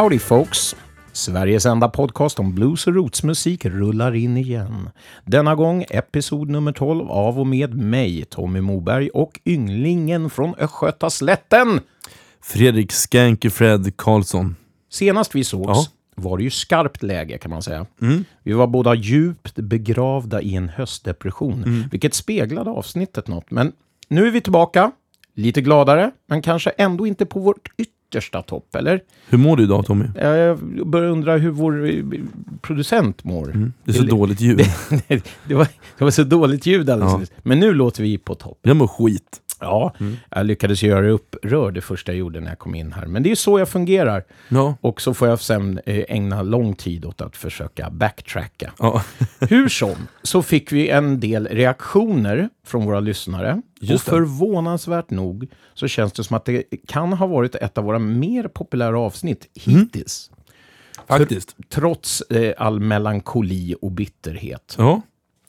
Howdy folks! Sveriges enda podcast om blues och rootsmusik rullar in igen. Denna gång episod nummer 12 av och med mig, Tommy Moberg och ynglingen från Östgötaslätten. Fredrik Skanky Fred Karlsson. Senast vi sågs Ja. var det ju skarpt läge kan man säga. Mm. Vi var båda djupt begravda i en höstdepression, Mm. vilket speglade avsnittet något. Men nu är vi tillbaka, lite gladare, men kanske ändå inte på vårt yttersta topp, eller? Hur mår du idag Tommy? Jag börjar undra hur vår eh, producent mår. Mm. Det är så Eller- dåligt ljud. det, var, det var så dåligt ljud alldeles Ja. nyss. Men nu låter vi på topp. Jag mår skit. Ja, Mm. jag lyckades göra dig upprörd det första jag gjorde när jag kom in här. Men det är så jag fungerar. Ja. Och så får jag sen eh, ägna lång tid åt att försöka backtracka. ja. Hur som, så fick vi en del reaktioner från våra lyssnare. Just och det. förvånansvärt nog så känns det som att det kan ha varit ett av våra mer populära avsnitt hittills. Faktiskt. Trots eh, all melankoli och bitterhet. Ja.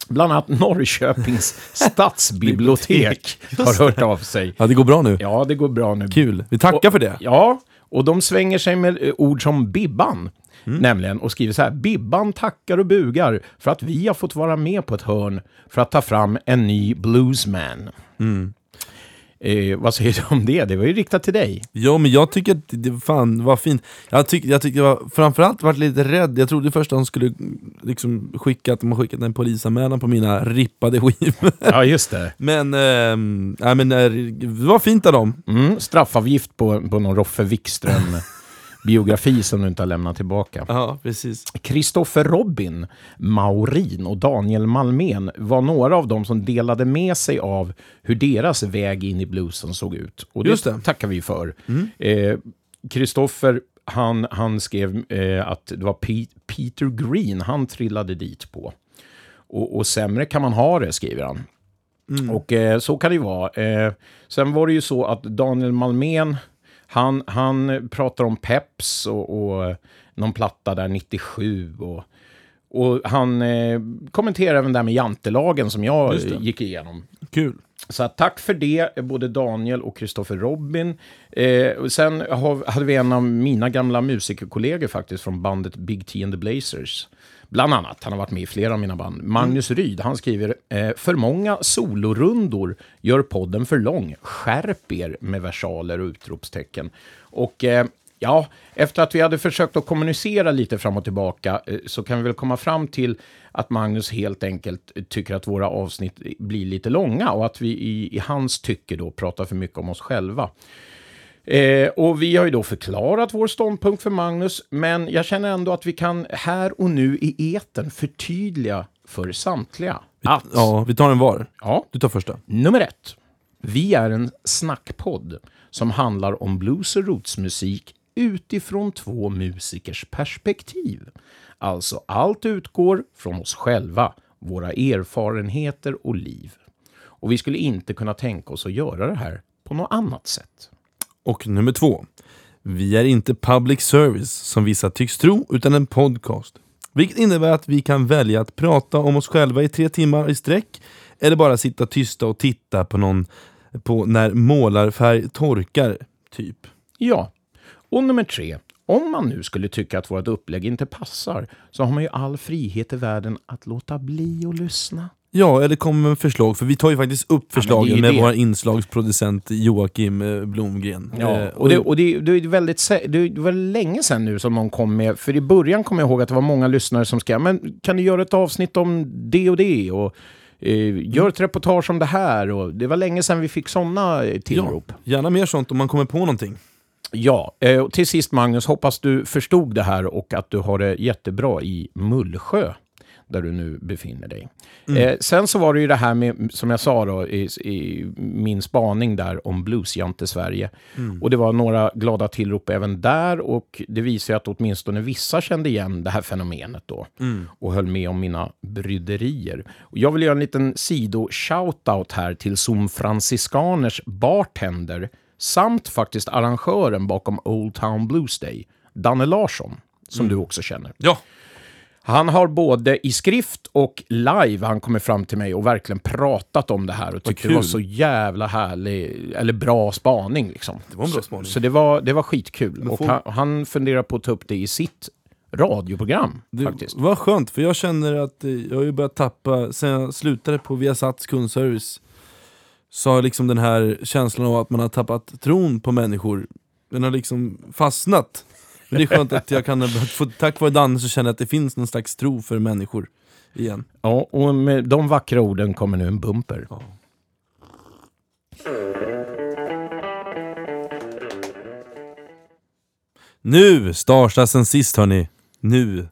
Bland annat Norrköpings stadsbibliotek har hört av sig. ja, det går bra nu. Ja, det går bra nu. Kul. Vi tackar för det. Ja, och de svänger sig med eh, ord som Bibban. Nämligen, och skriver så här. Bibban tackar och bugar för att vi har fått vara med på ett hörn för att ta fram en ny bluesman. Eh, vad säger du om det? Det var ju riktat till dig. Ja, men jag tycker att det fan var fint. Jag tyckte jag tyckte jag var, framförallt varit lite rädd. Jag trodde först att de skulle liksom skicka att de har skickat en polisanmälan på mina rippade skivor. Ja, just det. men, ehm, nej, men eh, det var fint av dem. Mm, straffavgift på, på någon Roffe Wikström-biografi som du inte har lämnat tillbaka. Ja, precis. Kristoffer Robin, Maurin och Daniel Malmén var några av dem som delade med sig av hur deras väg in i bluesen såg ut. Och det, det. tackar vi för. Eh, Kristoffer, han, han skrev eh, att det var Pe- Peter Green han trillade dit på. Och, och sämre kan man ha det, skriver han. Och eh, så kan det ju vara. Eh, sen var det ju så att Daniel Malmén, han, han pratar om Peps och, och någon platta där 97. Och, och han eh, kommenterar även där med jantelagen som jag det. gick igenom. Kul. Så tack för det, både Daniel och Kristoffer Robin. Eh, sen har, hade vi en av mina gamla musikerkollegor faktiskt från bandet Big T and the Blazers. Bland annat, han har varit med i flera av mina band. Magnus Ryd, han skriver eh, För många solorundor gör podden för lång. Skärp er med versaler och utropstecken. Och eh, ja, efter att vi hade försökt att kommunicera lite fram och tillbaka eh, så kan vi väl komma fram till att Magnus helt enkelt tycker att våra avsnitt blir lite långa och att vi i, i hans tycke då pratar för mycket om oss själva. Eh, och vi har ju då förklarat vår ståndpunkt för Magnus, men jag känner ändå att vi kan här och nu i etern förtydliga för samtliga att, Ja, vi tar en var. ja, Du tar första. nummer ett, vi är en snackpodd som handlar om blues och rootsmusik utifrån två musikers perspektiv. Alltså, allt utgår från oss själva, våra erfarenheter och liv. Och vi skulle inte kunna tänka oss att göra det här på något annat sätt. Och nummer två. Vi är inte public service som vissa tycks tro, utan en podcast. Vilket innebär att vi kan välja att prata om oss själva i tre timmar i sträck eller bara sitta tysta och titta på någon på när målarfärg torkar, typ. Ja. Och nummer tre. Om man nu skulle tycka att vårt upplägg inte passar så har man ju all frihet i världen att låta bli att lyssna. Ja, eller kom med förslag, för vi tar ju faktiskt upp förslagen ju med det. vår inslagsproducent Joakim eh, Blomgren. Ja, Eh, och det, och det, det, är väldigt, det var länge sedan nu som någon kom med, för i början kommer jag ihåg att det var många lyssnare som skrev, men kan du göra ett avsnitt om det och det? Och eh, gör ett reportage om det här. Och det var länge sedan vi fick sådana eh, tillrop. ja, gärna mer sånt om man kommer på någonting. Ja, eh, till sist Magnus, hoppas du förstod det här och att du har det jättebra i Mullsjö, där du nu befinner dig. Eh, sen så var det ju det här med, som jag sa då, i, i min spaning där om Bluesjante Sverige. Och det var några glada tillrop även där och det visar ju att åtminstone vissa kände igen det här fenomenet då och höll med om mina bryderier. Och jag vill göra en liten sido-shoutout här till Som Franciscaners bartender samt faktiskt arrangören bakom Old Town Blues Day, Danne Larsson, som du också känner. Ja, Han har både i skrift och live han kommer fram till mig och verkligen pratat om det här och tyckte det var så jävla härlig, eller bra spaning liksom. Det var en bra så, spaning. Så det var, det var skitkul. Men Och får- han, han funderar på att ta upp det i sitt radioprogram Det faktiskt. var skönt, för jag känner att eh, jag har ju börjat tappa, sen jag slutade på Viasats kundservice så har liksom den här känslan av att man har tappat tron på människor, den har liksom fastnat. Men det är skönt att jag kan, få, tack vare Danne så känner jag att det finns någon slags tro för människor igen. Ja, och med de vackra orden kommer nu en bumper. Ja. Nu starsas sen sist hörni. Nu.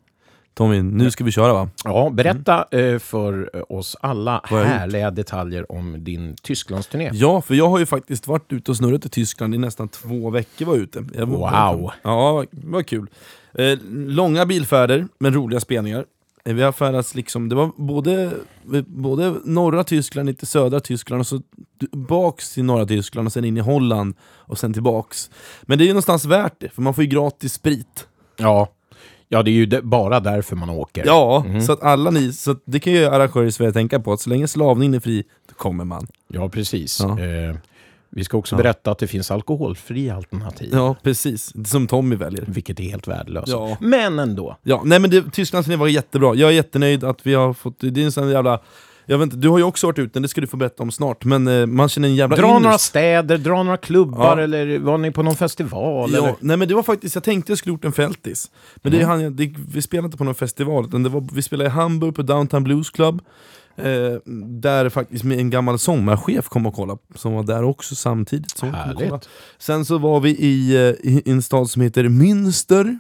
Tommy, nu ska vi köra va? Ja, berätta eh, för eh, oss alla Vad härliga detaljer om din Tysklandsturné. Ja, för jag har ju faktiskt varit ute och snurrat i Tyskland i nästan två veckor var ute. Jag var, Wow. Ja, det var kul. Eh, långa bilfärder, men roliga spelningar. Vi har färdats liksom, det var både, både norra Tyskland, lite södra Tyskland och så baks till norra Tyskland och sen in i Holland och sen tillbaks. Men det är ju någonstans värt det, för man får ju gratis sprit. Ja, ja det är ju de- bara därför man åker. Ja, så att alla ni, så att det kan ju arrangörer i Sverige tänka på, att så länge slavningen är fri, då kommer man. Ja, precis. Ja. Eh, vi ska också Ja. berätta att det finns alkoholfria alternativ. Ja, precis. Som Tommy väljer. Vilket är helt värdelöst. Ja. Men ändå. Ja, nej men det, Tysklands turné var jättebra. Jag är jättenöjd att vi har fått, det är en sån jävla... Jag vet inte, du har ju också varit ute, det ska du få berätta om snart, men eh, man känner en jävla Dra ynnest. några städer, dra några klubbar Ja. eller var ni på någon festival? Ja, Eller? nej men det var faktiskt, jag tänkte jag skulle gjort en fältis. Men Mm. det, jag- det, vi spelade inte på någon festival, utan det var, vi spelade i Hamburg på Downtown Blues Club. Eh, där faktiskt en gammal sommarchef kom och kollade, som var där också samtidigt. Så. Sen så var vi i, eh, i en stad som heter Münster,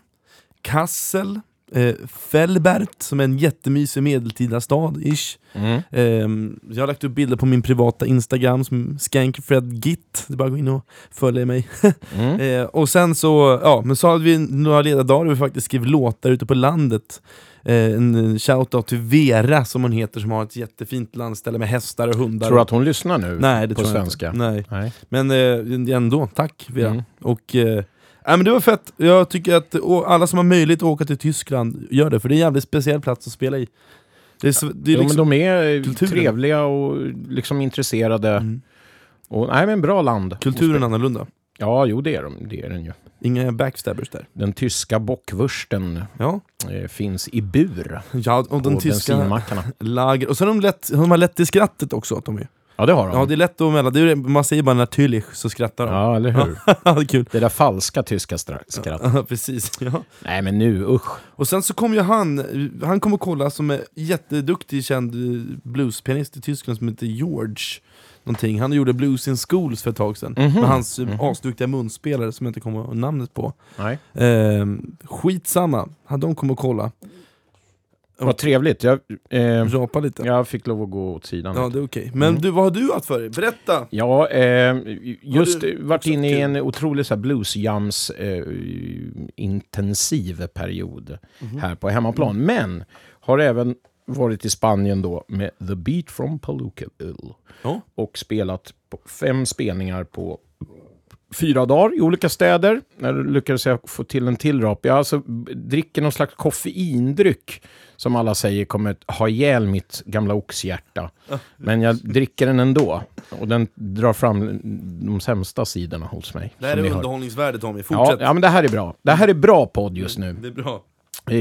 Kassel, eh, Fellbert, som är en jättemysig medeltida stad, ish. Mm. Ehm, jag har lagt upp bilder på min privata Instagram som skankfredgit, det är bara att gå in och följa mig. Mm. Eh, och sen så, ja, men så hade vi några ledardagar där vi faktiskt skrev låtar ute på landet. Eh, en shoutout till Vera som hon heter, som har ett jättefint landställe med hästar och hundar. Tror du att hon lyssnar nu Nej, det på tror jag svenska? inte. Nej. Nej. Men eh, ändå, tack Vera. Mm. Och, eh, ja, men det var fett, jag tycker att alla som har möjlighet att åka till Tyskland, gör det, för det är en jävligt speciell plats att spela i. Det är, det är Jo, liksom, men de är kulturen. trevliga och liksom intresserade. Mm. Och, nej, men bra land. kulturen är annorlunda. Ja, jo det är, de, det är den ju. Inga backstabbers där. Den tyska bockwursten Ja, eh, finns i bur ja och den tyska lager. Och så har de lätt, de har lätt till skrattet också Tommy. Ja, det har de. Ja det är lätt att mellan, det är, man säger bara natürlich så skrattar de. Ja, eller hur? Ja, det är kul. Det där falska tyska stra- skrattet. Ja, precis. Ja. Nej, men nu, usch. Och sen så kom ju han, han kom och kolla som är jätteduktig känd eh, bluespianist i Tyskland som heter George någonting. Han gjorde Blues in Schools för ett tag sedan. Mhm. Med hans Mhm. asduktiga munspelare som jag inte kommer ihåg namnet på. Nej. Ehm, skitsamma, de kom och kolla. Vad trevligt. Jag, eh, lite. jag fick lov att gå åt sidan. Ja, det är okej. Men Mm. du, vad har du haft för dig? Berätta! Ja, eh, just varit inne i en otrolig så här, bluesjams eh, intensiv period Mhm. här på hemmaplan. Men har även varit i Spanien då med The Beat from Palookaville Ja. och spelat fem spelningar på fyra dagar i olika städer. När lyckades jag få till en till rap. Jag alltså dricker någon slags koffeindryck som alla säger kommer ha ihjäl mitt gamla oxhjärta. Men jag dricker den ändå. Och den drar fram de sämsta sidorna hos mig. Det här är underhållningsvärde Tommy, Ja, fortsätt! ja, men det här är bra. Det här är bra podd just nu. Det är bra.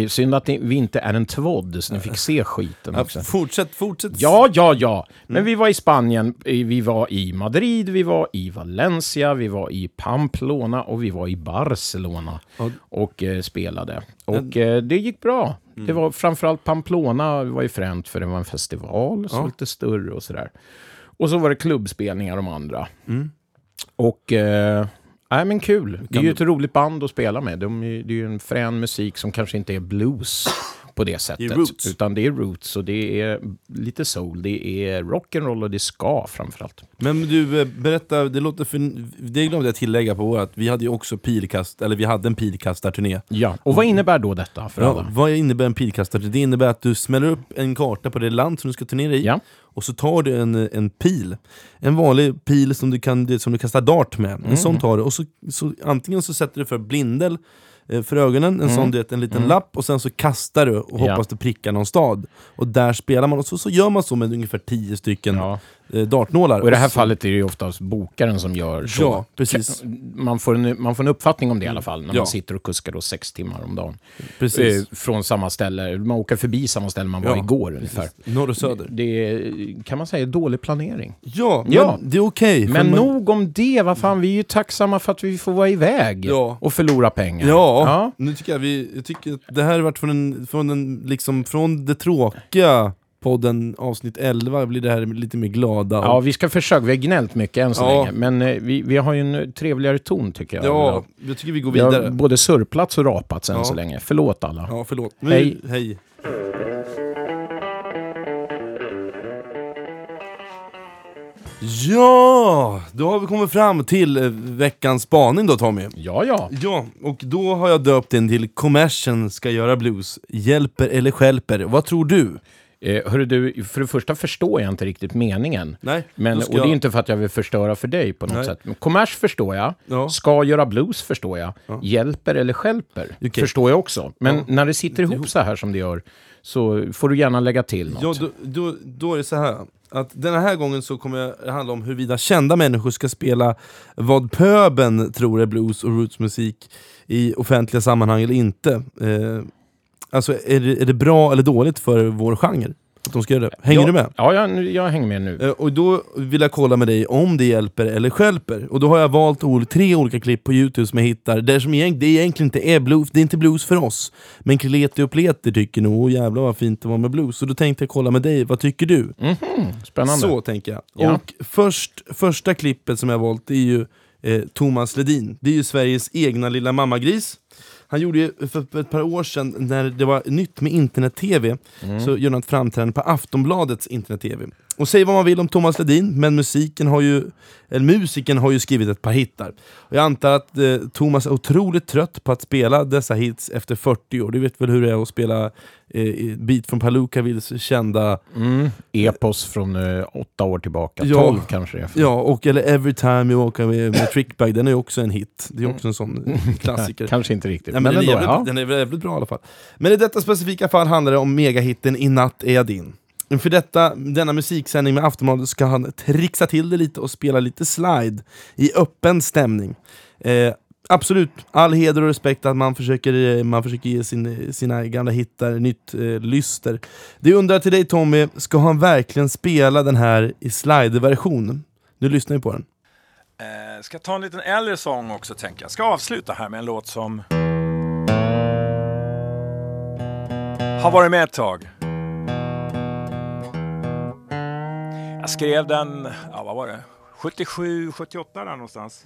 Synd att vi inte är en tvådd, så ni fick se skiten Ja, också. fortsätt, fortsätt! Ja, ja, ja. Men vi var i Spanien, vi var i Madrid, vi var i Valencia, vi var i Pamplona och vi var i Barcelona Ja. och eh, spelade. Och eh, det gick bra. Det var framförallt Pamplona var ju fränt för det var en festival, så Ja. lite större och sådär. Och så var det klubbspelningar de andra. Mm. Och... Eh, Nej men kul. Det är Kan ju du- ett roligt band att spela med. De det är ju en frän musik som kanske inte är blues på det sättet. roots. Utan det är roots och det är lite soul. Det är rock'n'roll och det ska framförallt. Men du, eh, berätta, det låter för... Det glömde jag tillägga på vårat, vi hade ju också pilkast, eller vi hade en pilkastarturné. Ja, och vad innebär då detta för Ja, alla? vad innebär en pilkastarturné? Det innebär att du smäller upp en karta på det land som du ska turnera i, Ja. och så tar du en, en pil. En vanlig pil som du, kan, som du kastar dart med. En sån tar du, och så, så antingen så sätter du för blindel, för ögonen, en sån du vet, en liten Mm. lapp och sen så kastar du och Ja. hoppas du prickar någon stad. Och där spelar man och så, så gör man så med ungefär 10 stycken Ja. Eh, dartnålar. Och i det här fallet är det ju oftast bokaren som gör så. Ja, precis. Man får, en, man får en uppfattning om det i alla fall, när Ja. man sitter och kuskar då sex timmar om dagen. Precis. Eh, från samma ställe. Man åker förbi samma ställe man var Ja, igår ungefär. Norr och söder. Det är, kan man säga, dålig planering. Ja, Ja. det är okej. för Men man- nog om det, vad fan, vi är ju tacksamma för att vi får vara iväg Ja. och förlora pengar. Ja, ja. nu tycker jag vi, jag tycker att det här har varit från, en, från, en, liksom, från det tråkiga podden avsnitt 11 blir det här lite mer glada. och- Ja, vi ska försöka. Vi har gnällt mycket än så Ja. länge, men eh, vi, vi har ju en trevligare ton tycker jag. ja, jag tycker vi går vi har vidare. både surplats och rapats än Ja. så länge. Förlåt alla. Ja, förlåt. Hej. Nu, hej. Ja, då har vi kommit fram till eh, veckans spaning då Tommy. Ja, ja. Ja, och då har jag döpt den till Kommersen ska göra blues. Hjälper eller stjälper? Vad tror du? Eh, hörru du, för det första förstår jag inte riktigt meningen. Nej, Men, och det är jag- inte för att jag vill förstöra för dig på något Nej. sätt. Men kommers förstår jag. Ja. Ska göra blues förstår jag. Hjälper eller stjälper Okej. förstår jag också. Men Ja. när det sitter ihop så här som det gör så får du gärna lägga till något. Ja, då, då, då är det så här att den här gången så kommer det handla om huruvida kända människor ska spela vad pöben tror är blues och rootsmusik i offentliga sammanhang eller inte. Eh, alltså, är det, är det bra eller dåligt för vår genre? Att de ska göra det? Hänger ja, du med? Ja, jag, jag hänger med nu. Eh, Och då vill jag kolla med dig om det hjälper eller stjälper. Och då har jag valt tre olika klipp på Youtube som jag hittar, där som egent- det egentligen inte är blues, det är inte blues för oss. Men Kleti och Pleti tycker nog, "Åh, jävlar vad fint det var med blues. Så då tänkte jag kolla med dig, vad tycker du? Mhm, spännande. Så tänker jag. Ja. Och först, första klippet som jag valt är ju eh, Thomas Ledin. Det är ju Sveriges egna lilla mammagris. Han gjorde ju för ett par år sedan, när det var nytt med internet-tv, Mm. så gjorde han ett framträdande på Aftonbladets internet-tv. Och säg vad man vill om Thomas Ledin, men musiken har ju, eller musiken har ju skrivit ett par hittar. Och jag antar att eh, Thomas är otroligt trött på att spela dessa hits efter 40 år. Du vet väl hur det är att spela eh, Beat från Palookavils kända Mm. Epos från eh, åtta år tillbaka. Ja. Tolv kanske det. Ja, och eller Every time you walk away med Trickbag, den är ju också en hit. Det är också en sån klassiker. Kanske inte riktigt. Nej, men den, ändå, är jävligt, ja. den är jävligt bra i alla fall. Men i detta specifika fall handlar det om megahitten I natt är jag din. För detta, denna musiksändning med Aftonbladet ska han trixa till det lite och spela lite slide i öppen stämning. Eh, absolut, all heder och respekt att man försöker, eh, man försöker ge sin, sina gamla hittar nytt eh, lyster. Det jag undrar till dig Tommy, ska han verkligen spela den här i slide-version? Nu lyssnar vi på den. Eh, ska ta en liten äldre sång också tänker jag. Ska avsluta här med en låt som har varit med ett tag. Jag skrev den, ja vad var det? 77, 78 där någonstans.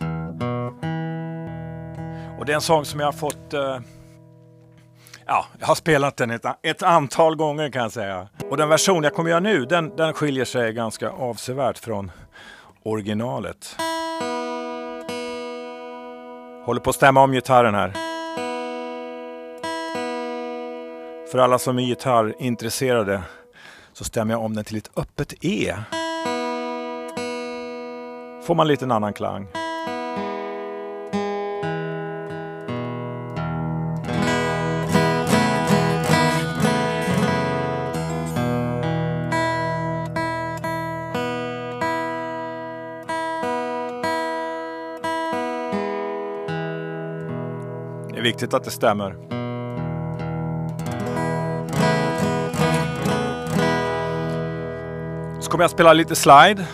Och det är en sång som jag har fått eh, Ja, jag har spelat den ett, ett antal gånger kan jag säga. Och den version jag kommer göra nu, den, den skiljer sig ganska avsevärt från originalet. Håller på att stämma om gitarren här. För alla som är gitarrintresserade så stämmer jag om den till ett öppet E. Får man lite en annan klang. Det är viktigt att det stämmer. Så kommer jag spela lite slide.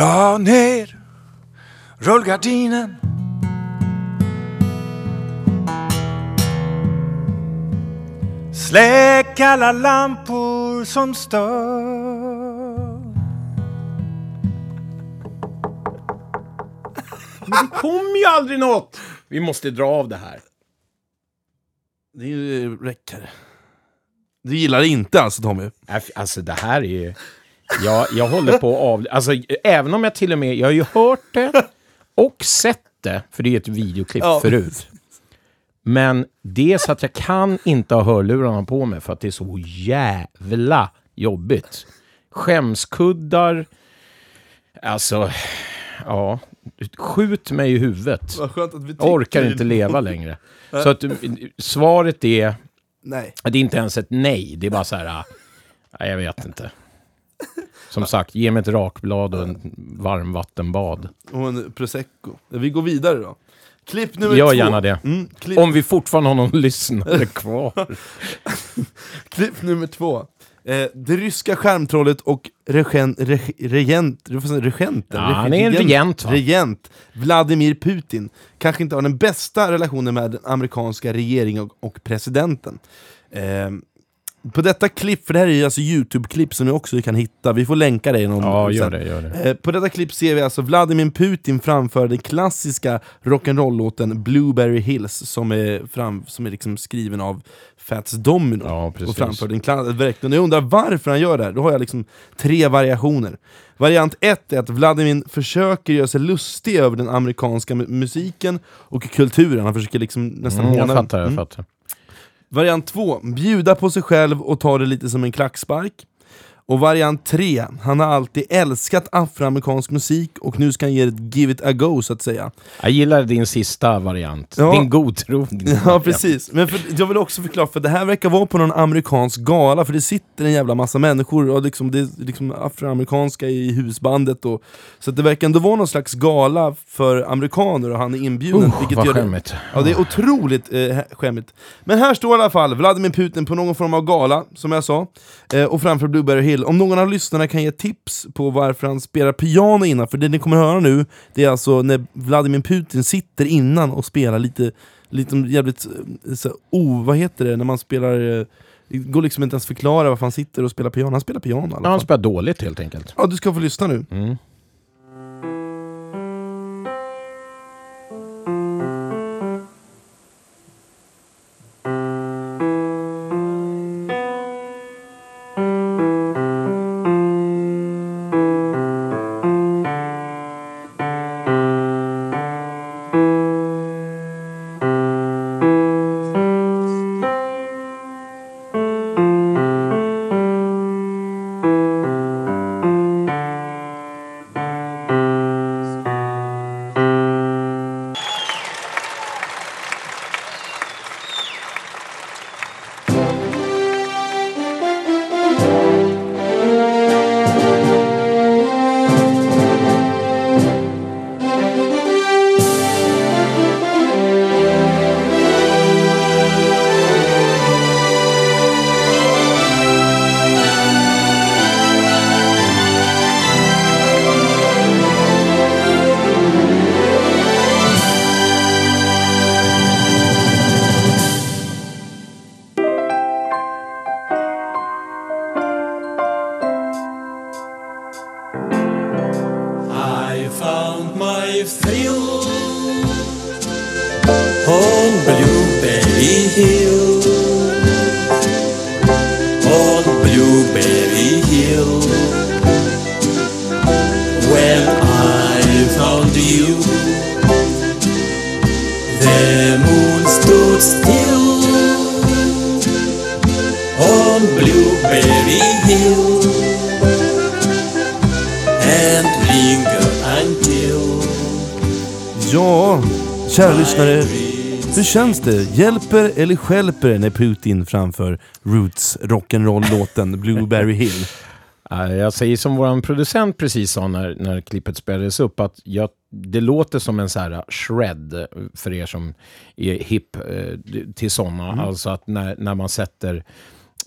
Dra ner rullgardinen Släck alla lampor som stör Men det kom ju aldrig något! Vi måste dra av det här. Det räcker. Du gillar det inte alltså Tommy? Äh, alltså det här är ju... Jag, jag håller på att av... Alltså även om jag till och med... Jag har ju hört det och sett det, för det är ett videoklipp Ja. förut. Men det är så att jag kan inte ha hörlurarna på mig för att det är så jävla jobbigt. Skämskuddar. Alltså, ja. Skjut mig i huvudet. Jag orkar inte leva längre. Så att svaret är... Nej. Det är inte ens ett nej, det är bara så här... ah, Nej, jag vet inte. Som sagt, ge mig ett rakblad och en varmvattenbad. Och en prosecco. Vi går vidare då. Klipp nummer Gör två. gärna det. Mm, klipp, Om vi fortfarande har någon lyssnare kvar. klipp nummer två. Eh, det ryska skärmtrollet och regen, reg, regent, regenten, Ja, han är en regent, regent Vladimir Putin kanske inte har den bästa relationen med den amerikanska regeringen och, och presidenten. Eh, på detta klipp, för det här är ju alltså Youtube-klipp som ni också kan hitta, vi får länka det i någon Ja, gör det, gör det. Eh, På detta klipp ser vi alltså Vladimir Putin framföra den klassiska rock'n'roll-låten Blueberry Hills som är, fram, som är liksom skriven av Fats Domino. Ja, och framför den verkligen. Jag undrar varför han gör det här. Då har jag liksom tre variationer. Variant ett är att Vladimir försöker göra sig lustig över den amerikanska mu- musiken och kulturen. Han försöker liksom nästan Mm, jag håna- fattar, jag Mm. Variant 2, bjuda på sig själv och ta det lite som en klackspark. Och variant 3, han har alltid älskat afroamerikansk musik och nu ska han ge det give it a go så att säga. Jag gillar din sista variant. Ja. Din godtrogne. Ja precis, men för, jag vill också förklara, för det här verkar vara på någon amerikansk gala för det sitter en jävla massa människor och liksom, det är liksom afroamerikanska i husbandet och, Så det verkar ändå vara någon slags gala för amerikaner och han är inbjuden. Usch, vilket vad gör det- skämmigt. Ja, det är otroligt eh, skämmigt. Men här står i alla fall Vladimir Putin på någon form av gala, som jag sa, eh, och framför Blueberry Hill. Om någon av lyssnarna kan ge tips på varför han spelar piano innan, för det ni kommer höra nu, det är alltså när Vladimir Putin sitter innan och spelar lite, lite jävligt, eh, så, oh, vad heter det, när man spelar, eh, det går liksom inte ens förklara varför han sitter och spelar piano, han spelar piano i alla Ja, han fall. spelar dåligt helt enkelt. Ja, du ska få lyssna nu. Mm. Känns det? Hjälper eller stjälper det när Putin framför Roots rock'n'roll-låten Blueberry Hill? Jag säger som vår producent precis sa när, när klippet spelades upp, att jag, det låter som en så här shred eh, för er som är hip eh, till sådana. Alltså att när, när man sätter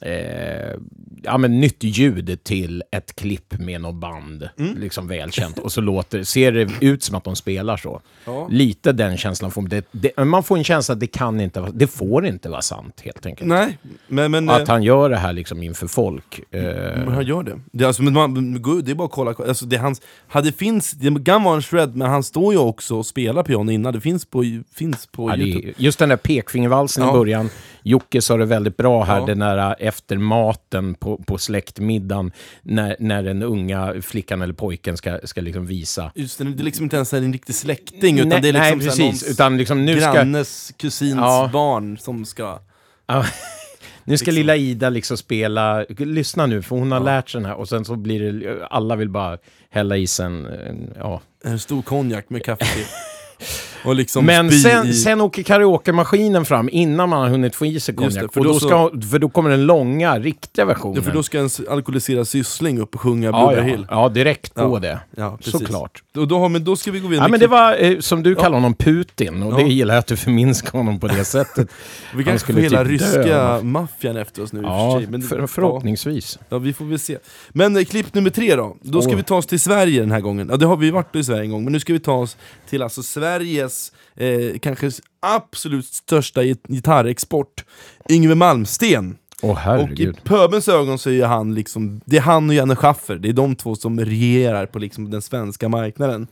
eh, ja, men nytt ljud till ett klipp med något band, Mm. liksom välkänt. Och så låter, ser det ut som att de spelar så. Ja. Lite den känslan får man. Det, det, man får en känsla att det kan inte det får inte vara sant helt enkelt. Nej, men... men Att eh, han gör det här liksom inför folk. Eh, Men han gör det. Det alltså, men man, gud, det är bara att kolla. Alltså, det, hans, hade finns, det kan vara en shred, men han står ju också och spelar piano innan. Det finns på, finns på Ja, Youtube. just den där pekfingervalsen Ja. i början. Jocke sa det väldigt bra här, Ja. den där efter maten på, på släktmiddagen, när, när den unga flickan eller pojken ska, ska liksom visa. Just det, det är liksom inte ens en riktig släkting, utan nej, det är liksom nej, precis. Utan liksom nu ska, grannes kusins Ja. barn som ska... ja, nu ska liksom- lilla Ida liksom spela, lyssna nu, för hon har lärt sig den här, och sen så blir det, alla vill bara hälla i sig en, en ja. En stor konjak med kaffe till. Och liksom Men sen, i... sen åker karaokemaskinen fram innan man har hunnit få i sig konjak. för då ska, för då kommer den långa, riktiga versionen. Ja, för då ska en alkoholiserad syssling upp och sjunga ja, Blueberry ja, Hill. ja, direkt på Ja. det. Ja, precis. Såklart. Och då, har, men då ska vi gå vidare Ja, men det var eh, som du Ja. kallar honom, Putin. Och Ja. det gillar jag att du förminskar honom på det sättet. Vi kanske får hela typ ryska maffian efter oss nu i och för ja, sig. Men, för, förhoppningsvis. Ja, vi får väl se. Men eh, klipp nummer tre då. Då ska Åh. vi ta oss till Sverige den här gången. Ja, det har vi varit i Sverige en gång, men nu ska vi ta oss till alltså Sveriges eh, kanske absolut största git- gitarrexport. Yngve Malmsten. Åh Och i pöbelns ögon så är han liksom, det är han och Janne Schaffer, det är de två som regerar på liksom den svenska marknaden.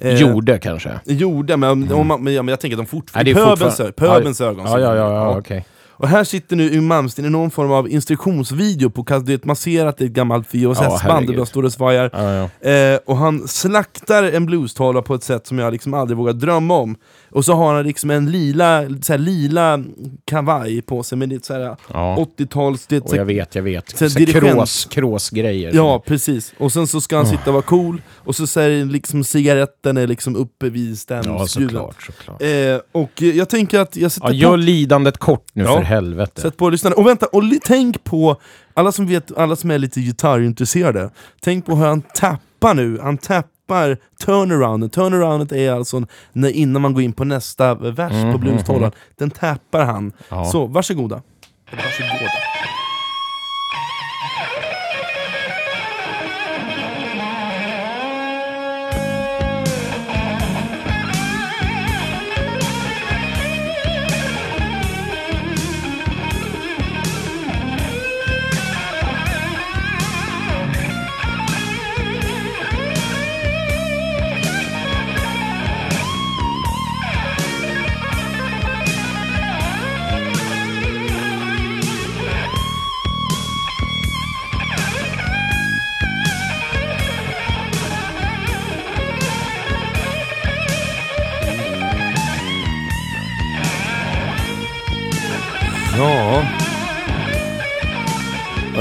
Eh, Gjorde kanske. Gjorde, men, om men, ja, men jag tänker att de fortfarande... pöbelns, fortfarande- ö- pöbelns ögon. Ja, så- ja, ja, ja okej. Och här sitter nu Malmsteen i någon form av instruktionsvideo på, du vet, masserat i ett gammalt VHS-band, det bara står och svajar. Ja, ja. Eh, och han slaktar en bluestavla på ett sätt som jag liksom aldrig vågat drömma om. Och så har han liksom en lila, så här, lila kavaj på sig med lite så här ja. 80-tals... det Och jag vet, jag vet. Så krås, kråsgrejer. Ja, precis. Och sen så ska han sitta och vara cool, och så säger liksom cigaretten är liksom uppe vid Ja, stämskruven. såklart. såklart. eh, och jag tänker att jag sätter Ja, på... gör lidandet kort nu Ja. för helvete. Sätt på lyssnarna. Och vänta, och tänk på, alla som, vet, alla som är lite gitarrintresserade, tänk på hur han tappar nu, han tappar turnarounden. Turnarounden är alltså när, innan man går in på nästa vers på Mhm, bluestavlan. Den tappar han. Ja. Så, varsågoda. Varsågoda.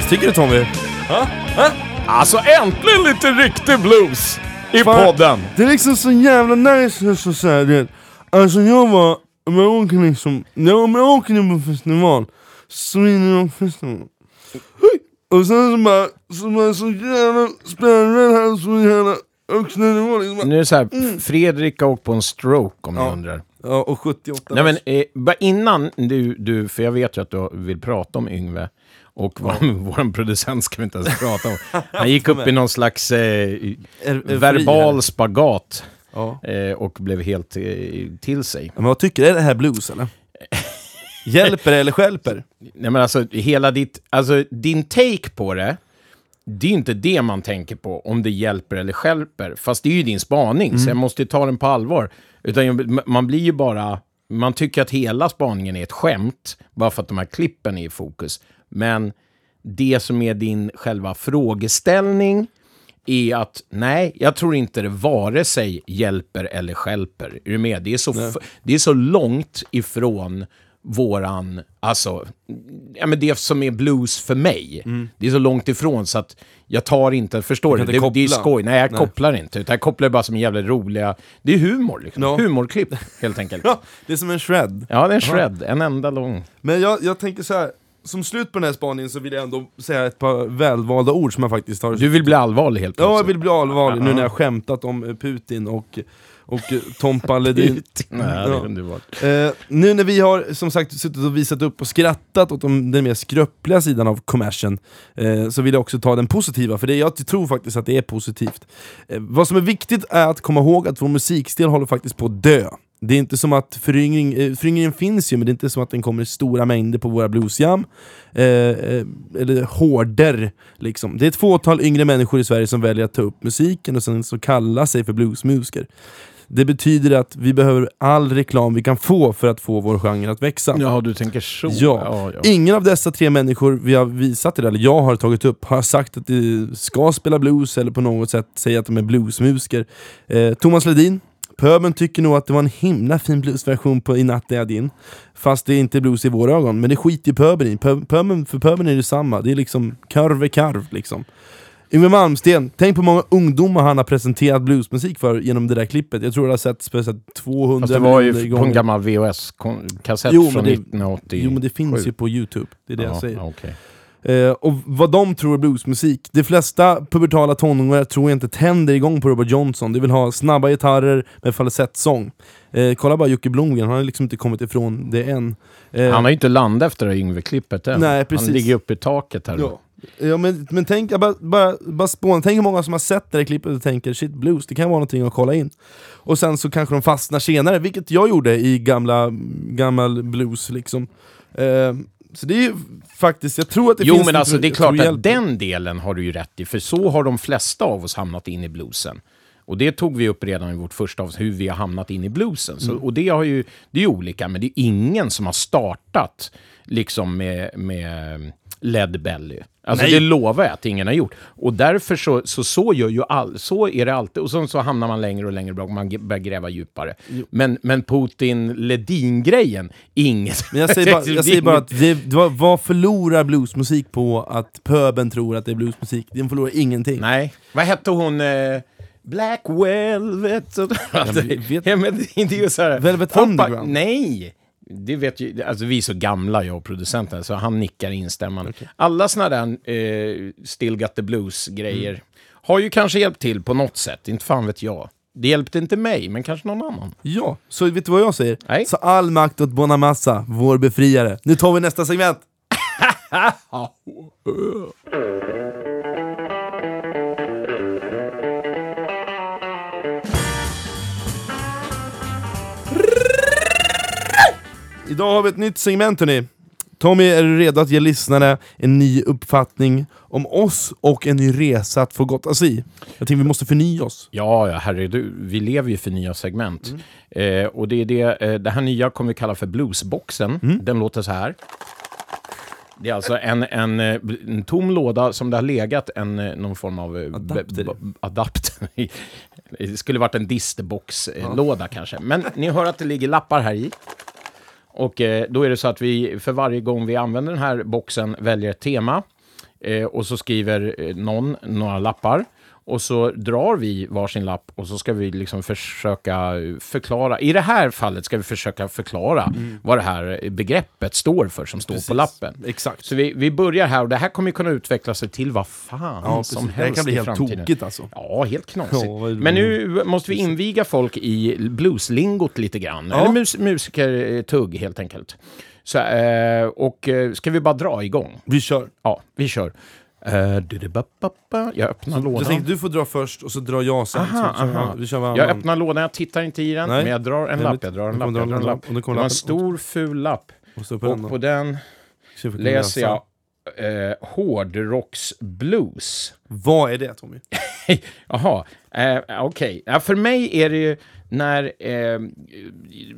Vad tycker du Tommy? Alltså äntligen lite riktig blues i Fan. podden! Det är liksom så jävla nice så så här, du vet. Alltså jag var, om jag åker liksom, när om jag åker ner på festival, Sweden Rock Festival. Och sen så bara, så bara så jävla spännande här, så jävla högsta nivå liksom. Nu är det så här, Fredrik har åkt på en stroke om Ja. ni undrar. Ja, och 78 Nej men eh, bara innan du, du, för jag vet ju att du vill prata om Yngve, och vår, vår producent ska vi inte ens prata om. Han gick upp i någon slags eh, verbal spagat Ja. eh, och blev helt eh, till sig. Men vad tycker du? Är det här blues eller? Hjälper det eller stjälper? Nej men alltså, hela ditt, alltså din take på det, det är inte det man tänker på, om det hjälper eller stjälper. Fast det är ju din spaning, så jag måste ju ta den på allvar. Utan man blir ju bara, man tycker att hela spaningen är ett skämt, bara för att de här klippen är i fokus. Men det som är din själva frågeställning är att nej, jag tror inte det vare sig hjälper eller stjälper. Är du med? Det är så, det är så långt ifrån våran, alltså, ja, men det som är blues för mig. Det är så långt ifrån så att jag tar inte, förstår Du Det, inte det är koppla. skoj. Nej, jag Nej. kopplar inte. Utan jag kopplar bara som jävla roliga, det är humor liksom. Ja. Humorklipp, helt enkelt. Ja, det är som en shred. Ja, det är en shred, en enda lång. Men jag, jag tänker så här. Som slut på den här spaningen så vill jag ändå säga ett par välvalda ord som jag faktiskt har... Du vill bli allvarlig helt Ja, jag plötsligt? vill bli allvarlig nu när jag skämtat om eh, Putin och, och eh, Tompa Ledin. Nej, det Ja. vara. Eh, nu när vi har som sagt suttit och visat upp och skrattat åt de, den mer skröpliga sidan av kommersen eh, så vill jag också ta den positiva, för det, jag tror faktiskt att det är positivt. Eh, vad som är viktigt är att komma ihåg att vår musikstil håller faktiskt på att dö. Det är inte som att föryngring, eh, föryngringen finns ju, men det är inte som att den kommer i stora mängder på våra bluesjam. Eh, eh, eller horder, liksom. Det är ett fåtal yngre människor i Sverige som väljer att ta upp musiken och sen så kalla sig för bluesmusiker. Det betyder att vi behöver all reklam vi kan få för att få vår genre att växa. Ja, du tänker så. Ja. ja, ja. Ingen av dessa tre människor vi har visat det, eller jag har tagit upp, har sagt att de ska spela blues eller på något sätt säga att de är bluesmusiker. Eh, Thomas Ledin, Pöben tycker nog att det var en himla fin bluesversion på I natt är jag din. Fast det är inte blues i våra ögon, men det skiter ju Pöben i. Pö- Pöben, för Pöben är det samma, det är liksom karv är karv liksom. Yngwie Malmsten, tänk på hur många ungdomar han har presenterat bluesmusik för genom det där klippet. Jag tror det har sett speciellt 200 Fast det var ju på en gammal VHS-kassett från det- 1980. Jo men det finns ju på youtube, det är det jag säger. okej. Eh, och vad de tror är bluesmusik. De flesta pubertala tonåringar tror jag inte tänder igång på Robert Johnson. De vill ha snabba gitarrer med falsettsång. Eh, kolla bara Jocke Blomgren, han har liksom inte kommit ifrån det än. Eh, Han har ju inte landat efter det här Yngve-klippet än. Nej, precis. Han ligger uppe i taket här. ja. Ja, men, men tänk, jag bara, bara, bara spåna, tänk hur många som har sett det här klippet och tänker shit blues, det kan vara någonting att kolla in. Och sen så kanske de fastnar senare, vilket jag gjorde i gamla, gammal blues liksom. Eh, så det är ju faktiskt, jag tror att det Jo, finns... men en- alltså det är klart att den delen har du ju rätt i, för så har de flesta av oss hamnat in i bluesen. Och det tog vi upp redan i vårt första avsnitt, hur vi har hamnat in i bluesen. Så, Och det, har ju, det är ju olika, men det är ingen som har startat liksom med, med Led Belly. Alltså Nej. det lovar jag att ingen har gjort. Och därför så, så, så gör ju all, så är det alltid. Och sen så hamnar man längre och längre bak, man börjar gräva djupare. Men, men Putin-Ledin-grejen, inget... Men jag säger bara, jag säger bara att det, vad, vad förlorar bluesmusik på att pöben tror att det är bluesmusik? Den förlorar ingenting. Nej. Vad hette hon? Eh, Black Velvet? och- men vet- ja, men det är ju så här. Velvet Underground? Nej! Det vet ju, alltså vi är så gamla, jag och producenten, så han nickar instämmande. Alla såna där eh, Still Got The Blues-grejer Mm. har ju kanske hjälpt till på något sätt, inte fan vet jag. Det hjälpte inte mig, men kanske någon annan. Ja, så vet du vad jag säger? Nej. Så all makt åt Bonamassa, vår befriare. Nu tar vi nästa segment! Idag har vi ett nytt segment hörni. Tommy, är du redo att ge lyssnare en ny uppfattning om oss och en ny resa att få gotta sig i? Jag tänker vi måste förnya oss. Ja, ja herregud. Vi lever ju för nya segment. Mm. Eh, och det, är det, eh, det här nya kommer vi kalla för bluesboxen. Mm. Den låter så här. Det är alltså en, en, eh, en tom låda som det har legat en, eh, någon form av... eh, Adapter adapter. Det skulle varit en distbox-låda kanske. Men ni hör att det ligger lappar här i. Och eh, då är det så att vi för varje gång vi använder den här boxen väljer ett tema. Eh, och så skriver eh, någon några lappar. Och så drar vi varsin lapp och så ska vi liksom försöka förklara. I det här fallet ska vi försöka förklara vad det här begreppet står för som står på lappen. Exakt. Så vi, vi börjar här och det här kommer ju kunna utveckla sig till vad fan Ja, som precis. Det här helst kan bli helt framtiden. tokigt alltså. Ja, helt knasigt. Ja, Men nu måste vi inviga folk i blueslingot lite grann. Ja. Eller mus musikertugg helt enkelt. Så, eh, och eh, ska vi bara dra igång? Vi kör. Ja, vi kör. Eh, jag öppnar Jag lådan. tänkte du får dra först och så drar jag sen. Aha, så, aha. Vi kör varannan. Jag öppnar lådan, jag tittar inte i den, Nej. men jag drar en Nej, lapp. Jag drar en lapp, jag drar en lapp. Det var en stor ful lapp. Och på den Och då. på den läser jag eh, hårdrocksblues. Vad är det Tommy? Jaha, eh, okej. Ja, för mig är det ju när eh,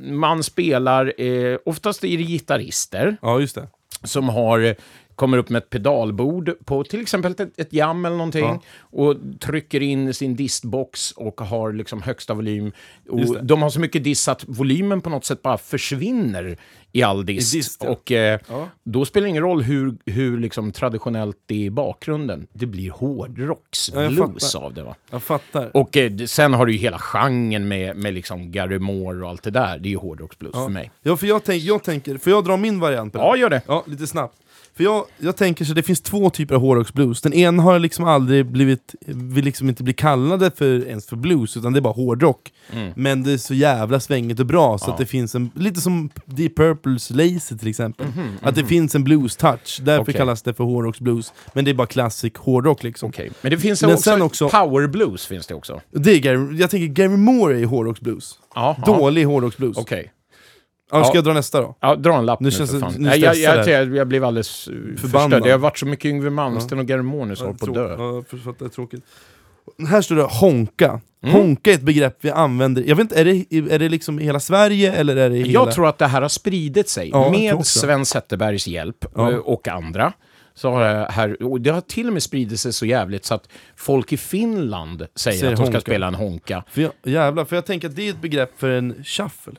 man spelar, eh, oftast är det gitarrister Ja just det. som har kommer upp med ett pedalbord på till exempel ett, ett jam eller någonting Ja. och trycker in sin distbox och har liksom högsta volym. Och de har så mycket diss att volymen på något sätt bara försvinner i all dist. I dist, ja. Och eh, Ja. då spelar det ingen roll hur, hur liksom traditionellt det är i bakgrunden. Det blir hårdrocksblues av det. Va? Jag fattar. Och eh, sen har du ju hela genren med, med liksom Gary Moore och allt det där. Det är ju hårdrocksblues för mig. Ja för jag, tänk, jag tänker, för jag drar min variant på det. Ja, gör det. Ja, lite snabbt. För jag, jag tänker så det finns två typer av hårdrocksblues. Den ena har liksom aldrig blivit, vill liksom inte bli kallade för, ens för blues, utan det är bara hårdrock. Mm. Men det är så jävla svängigt och bra, så Ja. att det finns en, lite som Deep Purples Lazy till exempel. Mhm, Att det finns en blues-touch, därför Okej. kallas det för hårdrocksblues. Men det är bara classic hårdrock liksom. Okej, men det finns Men också, sen också- power blues finns det också. Det är jag tänker Gary Moore är hårdrocksblues. Dålig hårdrocksblues. Okej. Ja, ska Ja. jag dra nästa då? Ja, dra en lapp Nu nu, känns för det- fan. nu Nej, jag, jag, det. jag, jag blev alldeles Förbannad. förstörd. Det har varit så mycket Yngwie Malmsteen och jag håller på att dö. Ja, för för att det är tråkigt. Här står det honka. Mm. Honka är ett begrepp vi använder, jag vet inte, är det, är det liksom i hela Sverige eller är det i hela... Jag tror att det här har spridit sig Ja, jag med. Sven Zetterbergs hjälp Ja. eh, och andra. Så har det, här, och det har till och med spridit sig så jävligt så att folk i Finland säger, Säger att de ska honka. spela en honka. För jag, jävlar, för jag tänker att det är ett begrepp för en shuffle.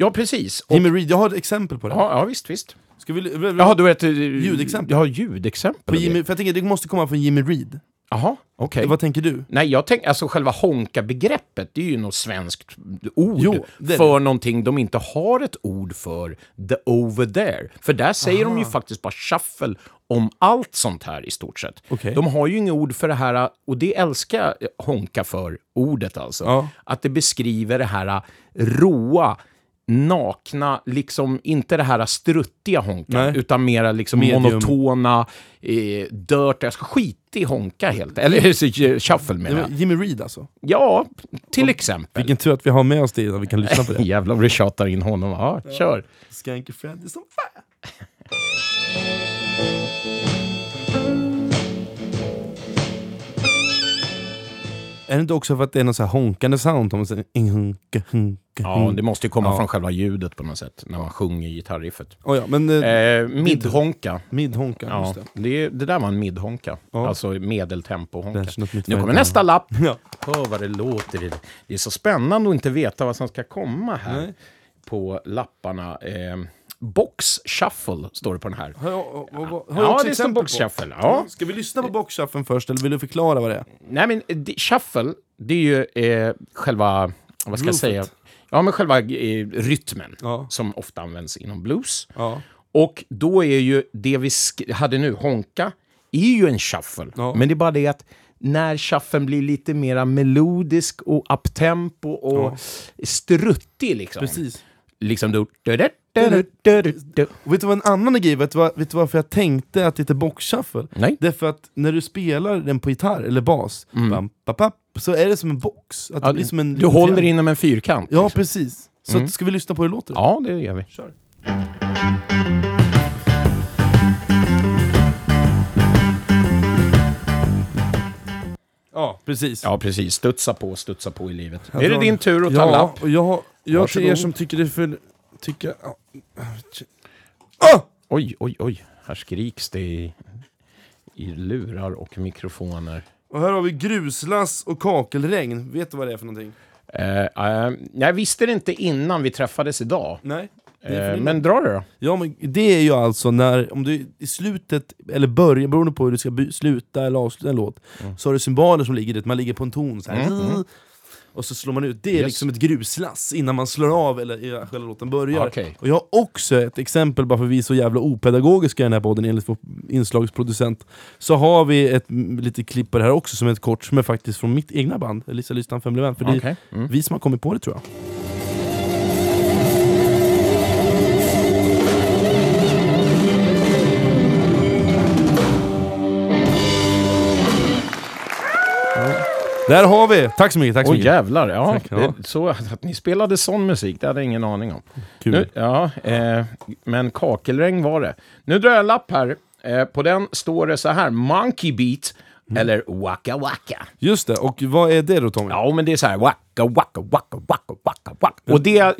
Ja, precis. Och, Jimmy Reed, jag har ett exempel på det. ja, ja, visst, visst. Ska vi, Jaha, du vet... eh, Ljudexempel. Ja, ljudexempel. på Jimmy, för jag tänker det måste komma från Jimmy Reed. Jaha, okej. Vad tänker du? Nej, jag tänker, alltså själva honka-begreppet, det är ju något svenskt ord Jo, det för någonting de inte har ett ord för, the over there. För där säger de ju faktiskt bara shuffle om allt sånt här i stort sett. Okej. De har ju inget ord för det här, och det älskar jag honka för, ordet alltså. Ja. Att det beskriver det här råa, nakna, liksom inte det här struttiga honka, Nej. utan mera liksom Medium. monotona, eh, dirt, alltså skitig honka helt, eller shuffle Nej, menar jag. Jimmy Reed alltså. Ja, till exempel. Vilken tur att vi har med oss det innan vi kan lyssna på det. Jävlar vad du tjatar in honom. Ja, kör. Skanky Freddy som fan. Är det inte också för att det är något så här honkande sound? Om säger hunka, hunka, Ja, det måste ju komma Ja. från själva ljudet på något sätt, när man sjunger gitarriffet. Oh, ja, men eh, Eh, midhonka. midhonka, Ja, det. det, det där var en midhonka. Ja. Alltså medeltempo-honka. Nu kommer nästa lapp. Ja. Hör vad det låter. Det- Det är så spännande att inte veta vad som ska komma här Nej. på lapparna. Eh, box shuffle står det på den här. Har jag, har, har, jag Ja, det står box på? shuffle. Ja. Ska vi lyssna på boxshuffen först, eller vill du förklara vad det är? Nej, men eh, shuffle, det är ju eh, själva, vad ska jag Roofet. säga? Ja, men själva eh, rytmen Ja. som ofta används inom blues. Ja. Och då är ju det vi hade nu, honka, är ju en shuffle. Ja. Men det är bara det att när shufflen blir lite mera melodisk och uptempo och struttig liksom. Precis. Liksom du- du- vet du vad en annan grej, vet du, vad, vet du varför jag tänkte att det heter boxshuffle? Nej. Det är för att när du spelar den på gitarr eller bas, bam, bap, bap, så är det som en box. Att det Ja, blir som en du håller inom en fyrkant. Ja, precis. Så att, ska vi lyssna på hur det låter? Ja, det gör vi. Kör. Ja, precis. Ja, precis. Studsa på, studsa på i livet. Jag är det din tur att ta ja, lapp? och jag, jag till er som tycker det är för... Tycker, ja. ah! Oj, oj, oj. Här skriks det i, i lurar och mikrofoner. Och här har vi gruslass och kakelregn. Vet du vad det är för någonting? Eh, eh, jag visste det inte innan vi träffades idag. Nej? Det är för Eh, din- men dra det då. Ja, men det är ju alltså när, om du i slutet, eller början, beroende på hur du ska by- sluta eller avsluta en låt, Mm. så har du symboler som ligger dit, man ligger på en ton så här. Och så slår man ut, det är Yes. liksom ett gruslass innan man slår av eller själva låten börjar. Okej. Och jag har också ett exempel, bara för att vi är så jävla opedagogiska i den här podden enligt vår inslagsproducent, så har vi ett litet klipp på det här också som är ett kort, som är faktiskt från mitt egna band, Lisa Lystan Band, för det är. Mm. vi som har kommit på det tror jag. Där har vi! Tack så mycket, tack så Åh mycket. jävlar, ja. Tack, ja. Det, så att ni spelade sån musik, det hade jag ingen aning om. Kul. Nu, ja, eh, men kakelregn var det. Nu drar jag en lapp här. Eh, på den står det så här, Monkey Beat, Mm. eller Waka Waka. Just det, och vad är det då Tommy? Ja, men det är så här, Waka Waka Waka Waka Waka Waka. Och det,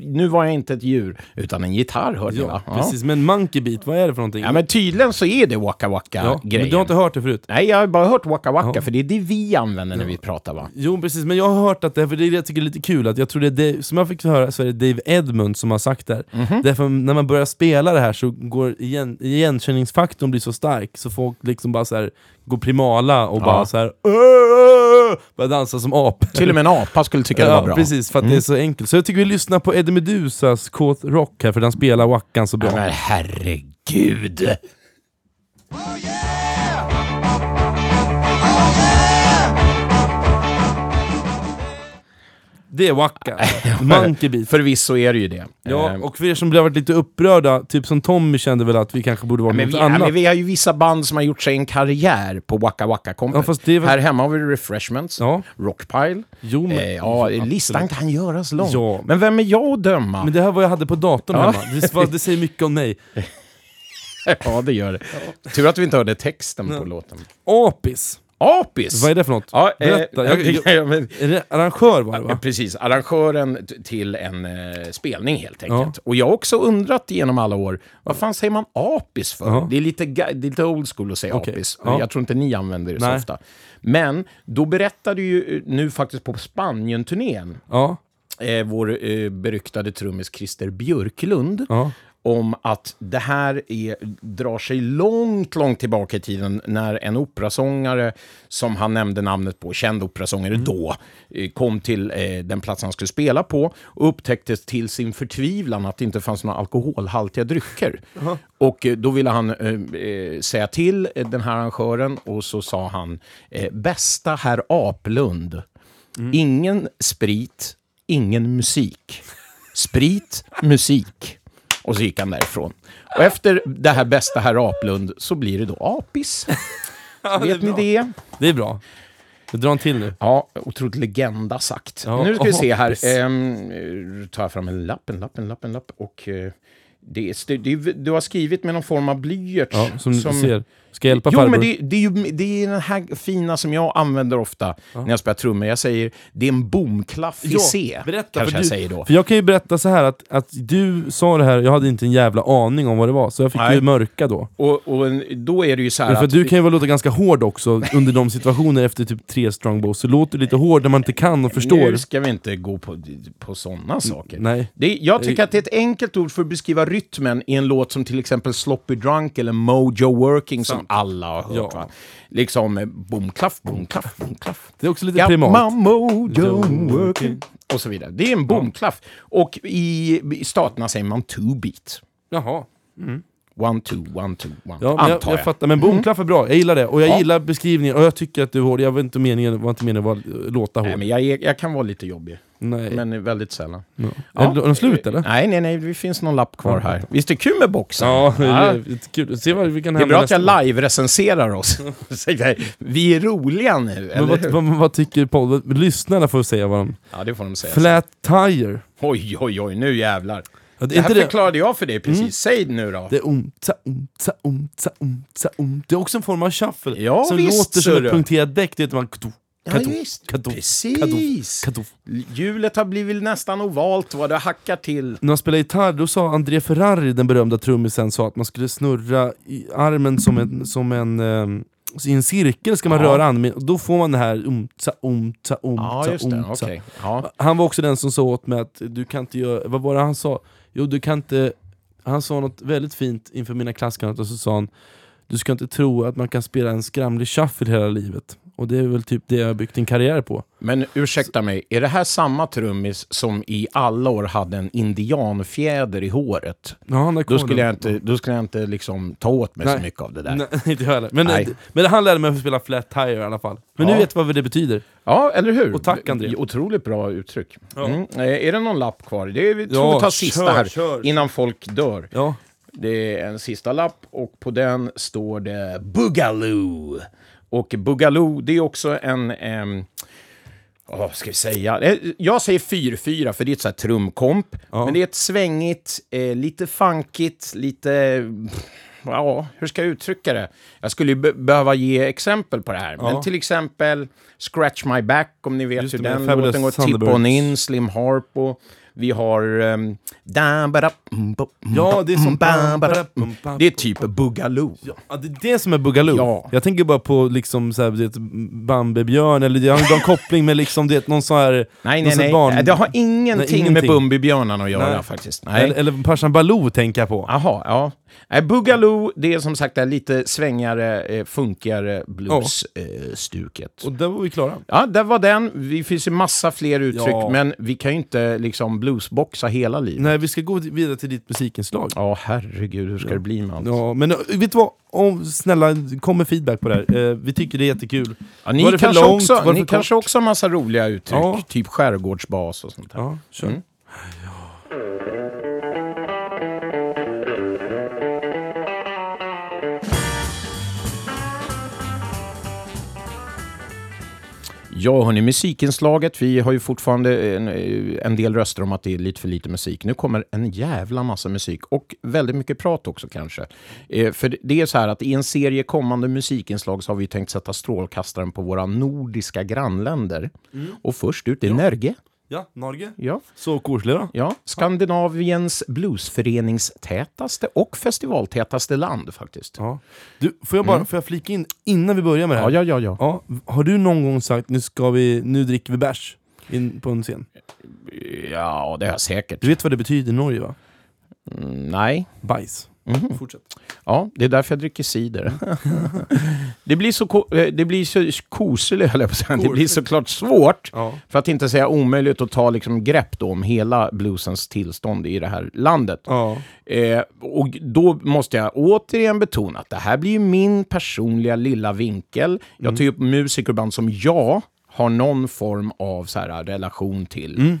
nu var jag inte ett djur, utan en gitarr hörde jag. Ja, va? Ja. precis. Men Monkey Beat, vad är det för någonting? Ja, men tydligen så är det Waka Ja, Waka-grejen. men du har inte hört det förut? Nej, jag har bara hört Waka Waka, Ja. för det är det vi använder när vi pratar va? Jo precis, men jag har hört att det, för det jag tycker är lite kul, att jag tror det är Dave, som jag fick höra så är det Dave Edmund som har sagt det här. Mhm. Därför när man börjar spela det här så går igen, igenkänningsfaktorn blir så stark, så folk liksom bara så här går primala och Ja. bara så här "Åh!" börjar dansa som apor. Till och med en apa skulle tycka det var Ja, bra. precis, för att det är så enkelt. Så jag tycker vi lyssnar på Eddie Medusas Kåt Rock här, för den spelar wackan så bra. Ja, men herregud. Gud! Det är Wacka. Monkey Beat. Förvisso är det ju det. Ja, Eh, och för er som blev lite upprörda, typ som Tommy kände väl att vi kanske borde vara men något vi, annat. men vi har ju vissa band som har gjort sig en karriär på Waka Waka Company. Ja, väl- Här hemma har vi Refreshments, Ja. Rockpile. Jo, men, Eh, ja, absolut. listan kan göras lång. Ja. Men vem är jag att döma? Men det här var jag hade på datorn Ja. hemma. Det, var, det säger mycket om mig. Ja, det gör det. Tur att vi inte hörde texten på låten. Apis. Apis! Vad är det för något? Ja, eh, Berätta. Jag, jag, ja, men, är det arrangör var det Ja, va? Precis, arrangören till en eh, spelning helt enkelt. Och jag har också undrat genom alla år, vad fan säger man apis för? Ja. Det, är lite, det är lite old school att säga Okej, apis. ja. Jag tror inte ni använder det så Nej. ofta. Men då berättade ju eh, nu faktiskt på Spanien-turnén Ja. eh, vår eh, beryktade trummis Christer Björklund ja. Om att det här är, drar sig långt, långt tillbaka i tiden när en operasångare, som han nämnde namnet på, känd operasångare då, eh, kom till eh, den plats han skulle spela på och upptäckte till sin förtvivlan att det inte fanns några alkoholhaltiga drycker. Och eh, då ville han eh, eh, säga till den här arrangören och så sa han eh, bästa herr Aplund, ingen sprit, ingen musik. Sprit, musik. Och så gick han därifrån. Och efter det här bästa herr Aplund så blir det då apis. Vet ni det? Det är bra. Jag drar en till nu. Ja, otroligt legenda sagt. Ja, nu ska vi se här. Ehm, eh, tar jag fram en lapp, en lapp, en lapp, en lapp. Och eh, det är, det du har skrivit med någon form av blyerts. Ja, som, du ser. Ska jag hjälpa Jo, farbror? men det, det, är ju, det är den här fina som jag använder ofta när jag spelar trummor. Jag säger, det är en bomklaff i Ja, C. berätta, kanske för jag du- säger då. För jag kan ju berätta så här att, att du sa det här, jag hade inte en jävla aning om vad det var, så jag fick Nej. ju mörka då. Och, och då är det ju så här Men för att... du kan ju väl låta ganska hård också under de situationer efter typ tre strongbows, så låter du lite hård när man inte kan och förstår. Nu ska vi inte gå på, på sådana saker. Nej. Det, jag tycker att det är ett enkelt ord för att beskriva rytmen i en låt som till exempel Sloppy Drunk eller Mojo Working som Sant. alla har hört. Ja. Va? Liksom eh, bomklaff, bomklaff, bomklaff. Det är också lite Got primat. mojo. Och så vidare. Det är en bomklaff. Och i, i staterna säger man two beat. Jaha. One, two, one, two, one. Ja, men jag, antar jag jag. Mm. fattar. Men bomklaff är bra, jag gillar det. Och jag Ja. gillar beskrivningen, och jag tycker att du är hård. Jag var inte meningen, var inte meningen att låta hård. Nej, men jag, jag kan vara lite jobbig, Nej. men väldigt sällan. Ja. Ja. Är de slut eller? Nej, nej, nej, det finns någon lapp kvar här. Visst är det kul med boxen? Ja, det är kul. Se vad vi kan Det är bra att jag live-recenserar oss. Vi är roliga nu, Men vad, vad, vad tycker? Vad- Lyssnarna får säga vad de... Ja, det får de säga. Flat tire. Oj, oj, oj, nu jävlar. Ja, det Det är här inte det. förklarade jag för dig precis. Säg nu då. Det är omta, omta, omta, omta, omta. Det är också en form av shuffle. Ja, som visst, låter som ett punkterat däck. Det man... Kado, Ja, kado, visst. kado, Precis. kado. Hjulet har blivit nästan ovalt vad det hackar till. När man spelar gitarr, då sa André Ferrari, den berömda trummisen, sa att man skulle snurra armen som en, som en ehm, i en cirkel ska man Ja. röra armen, och då får man det här umta, umta, umta, Ja, just umta. Okej. Ja. Han var också den som sa åt mig att du kan inte göra, vad var det han sa? Jo du kan inte, han sa något väldigt fint inför mina klasskamrater, så sa han Du ska inte tro att man kan spela en skramlig shuffle hela livet. Och det är väl typ det jag har byggt en karriär på. Men ursäkta mig, är det här samma trummis som i alla år hade en indianfjäder i håret? Ja, Då skulle jag inte, då skulle jag inte liksom ta åt mig så Nej. mycket av det där. Nej, inte jag heller. Men, Nej. men han lärde mig att spela flat tire i alla fall. Men Ja. nu vet jag vad det betyder. Ja, eller hur? Och tack, André. Otroligt bra uttryck. Ja. Mm. Eh, Är det någon lapp kvar? Det är, vi tror Ja, vi tar sista kör, här, kör. innan folk dör. Ja, Det är en sista lapp och på den står det Boogaloo. Och Boogaloo, det är också en... ehm, vad ska vi säga? Eh, Jag säger 4-4 för det är ett så här trumkomp. Ja. Men det är ett svängigt, eh, lite funkigt, lite... Ja, hur ska jag uttrycka det? Jag skulle be behöva ge exempel på det här. Men Ja. till exempel Scratch My Back, om ni vet Just hur det, den låten går. Tip. On In, Slim Harpo. Vi har... Um, Ja, det är som- Det är typ Boogaloo. Ja, det är det som är Boogaloo. Ja. Jag tänker bara på liksom det, Bambi-björn, eller jag har en koppling med liksom det, någon sån här... Nej, nej, nej. barn- Det har ingenting, Nej, ingenting. med Bumbibjörnarna att göra Nej. faktiskt. Nej. Eller, eller Parsan Baloo tänker jag på. Jaha, ja. Nej, Boogaloo, det är som sagt det är lite svängigare, eh, funkigare blues-stuket. Och där var vi klara. Ja, där var den. Det finns ju massa fler uttryck, Ja. men vi kan ju inte liksom bluesboxa hela livet. Nej, vi ska gå vidare till ditt musikinslag. Ja, herregud, hur ska det bli med allt? Ja, men eh, vet du vad? Om, snälla, kom med feedback på det här. Eh, vi tycker det är jättekul. Ja, ni Var det för kanske, långt? också, Var det ni kanske också har massa roliga uttryck, Ja. typ skärgårdsbas och sånt där. Ja, kör. Mm. Ja, hörni, musikinslaget. Vi har ju fortfarande en, en del röster om att det är lite för lite musik. Nu kommer en jävla massa musik och väldigt mycket prat också kanske. Eh, för det är så här att i en serie kommande musikinslag så har vi tänkt sätta strålkastaren på våra nordiska grannländer. Och först ut är Norge. Ja, Norge. Ja. Så koselig då. Ja, Skandinaviens bluesföreningstätaste och festivaltätaste land faktiskt. Ja. Du, får jag bara får jag flika in innan vi börjar med det här? Ja, ja, ja, ja. Ja, har du någon gång sagt nu ska vi, nu dricker vi bärs in på en scen? Ja, det har jag säkert. Du vet vad det betyder i Norge va? Mm, nej. Bajs. Mhm. Fortsätt. Ja, det är därför jag dricker cider. det blir så, ko- eh, det blir så koselig, höll jag på att säga. Det blir såklart svårt, Ja. för att inte säga omöjligt, att ta liksom grepp då om hela bluesens tillstånd i det här landet. Ja. Eh, och då måste jag återigen betona att det här blir ju min personliga lilla vinkel. Jag tar ju upp musikerband som jag har någon form av så här, relation till.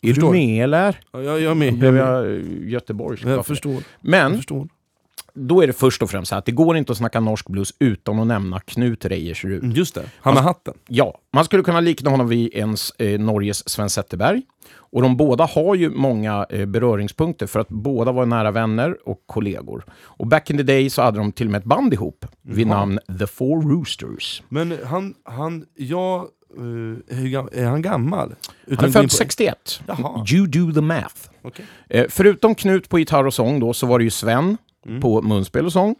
Är du Förstår. med eller? Ja, jag, jag är med. Jag, Blev jag eh, göteborgsk? jag förstår. Jag Men förstår. då är det först och främst så här att det går inte att snacka norsk blues utan att nämna Knut Reijersrud. Mm, Just det, han med hatten. Ja, man skulle kunna likna honom vid ens eh, Norges Sven Zetterberg. Och de båda har ju många eh, beröringspunkter för att båda var nära vänner och kollegor. Och back in the day så hade de till och med ett band ihop vid namn The Four Roosters. Men han, han, jag, gam- är han gammal? Utan Han är född på- 61. Jaha. You do the math. Okej. Eh, förutom Knut på gitarr och sång då, så var det ju Sven Mm. på munspel och sång.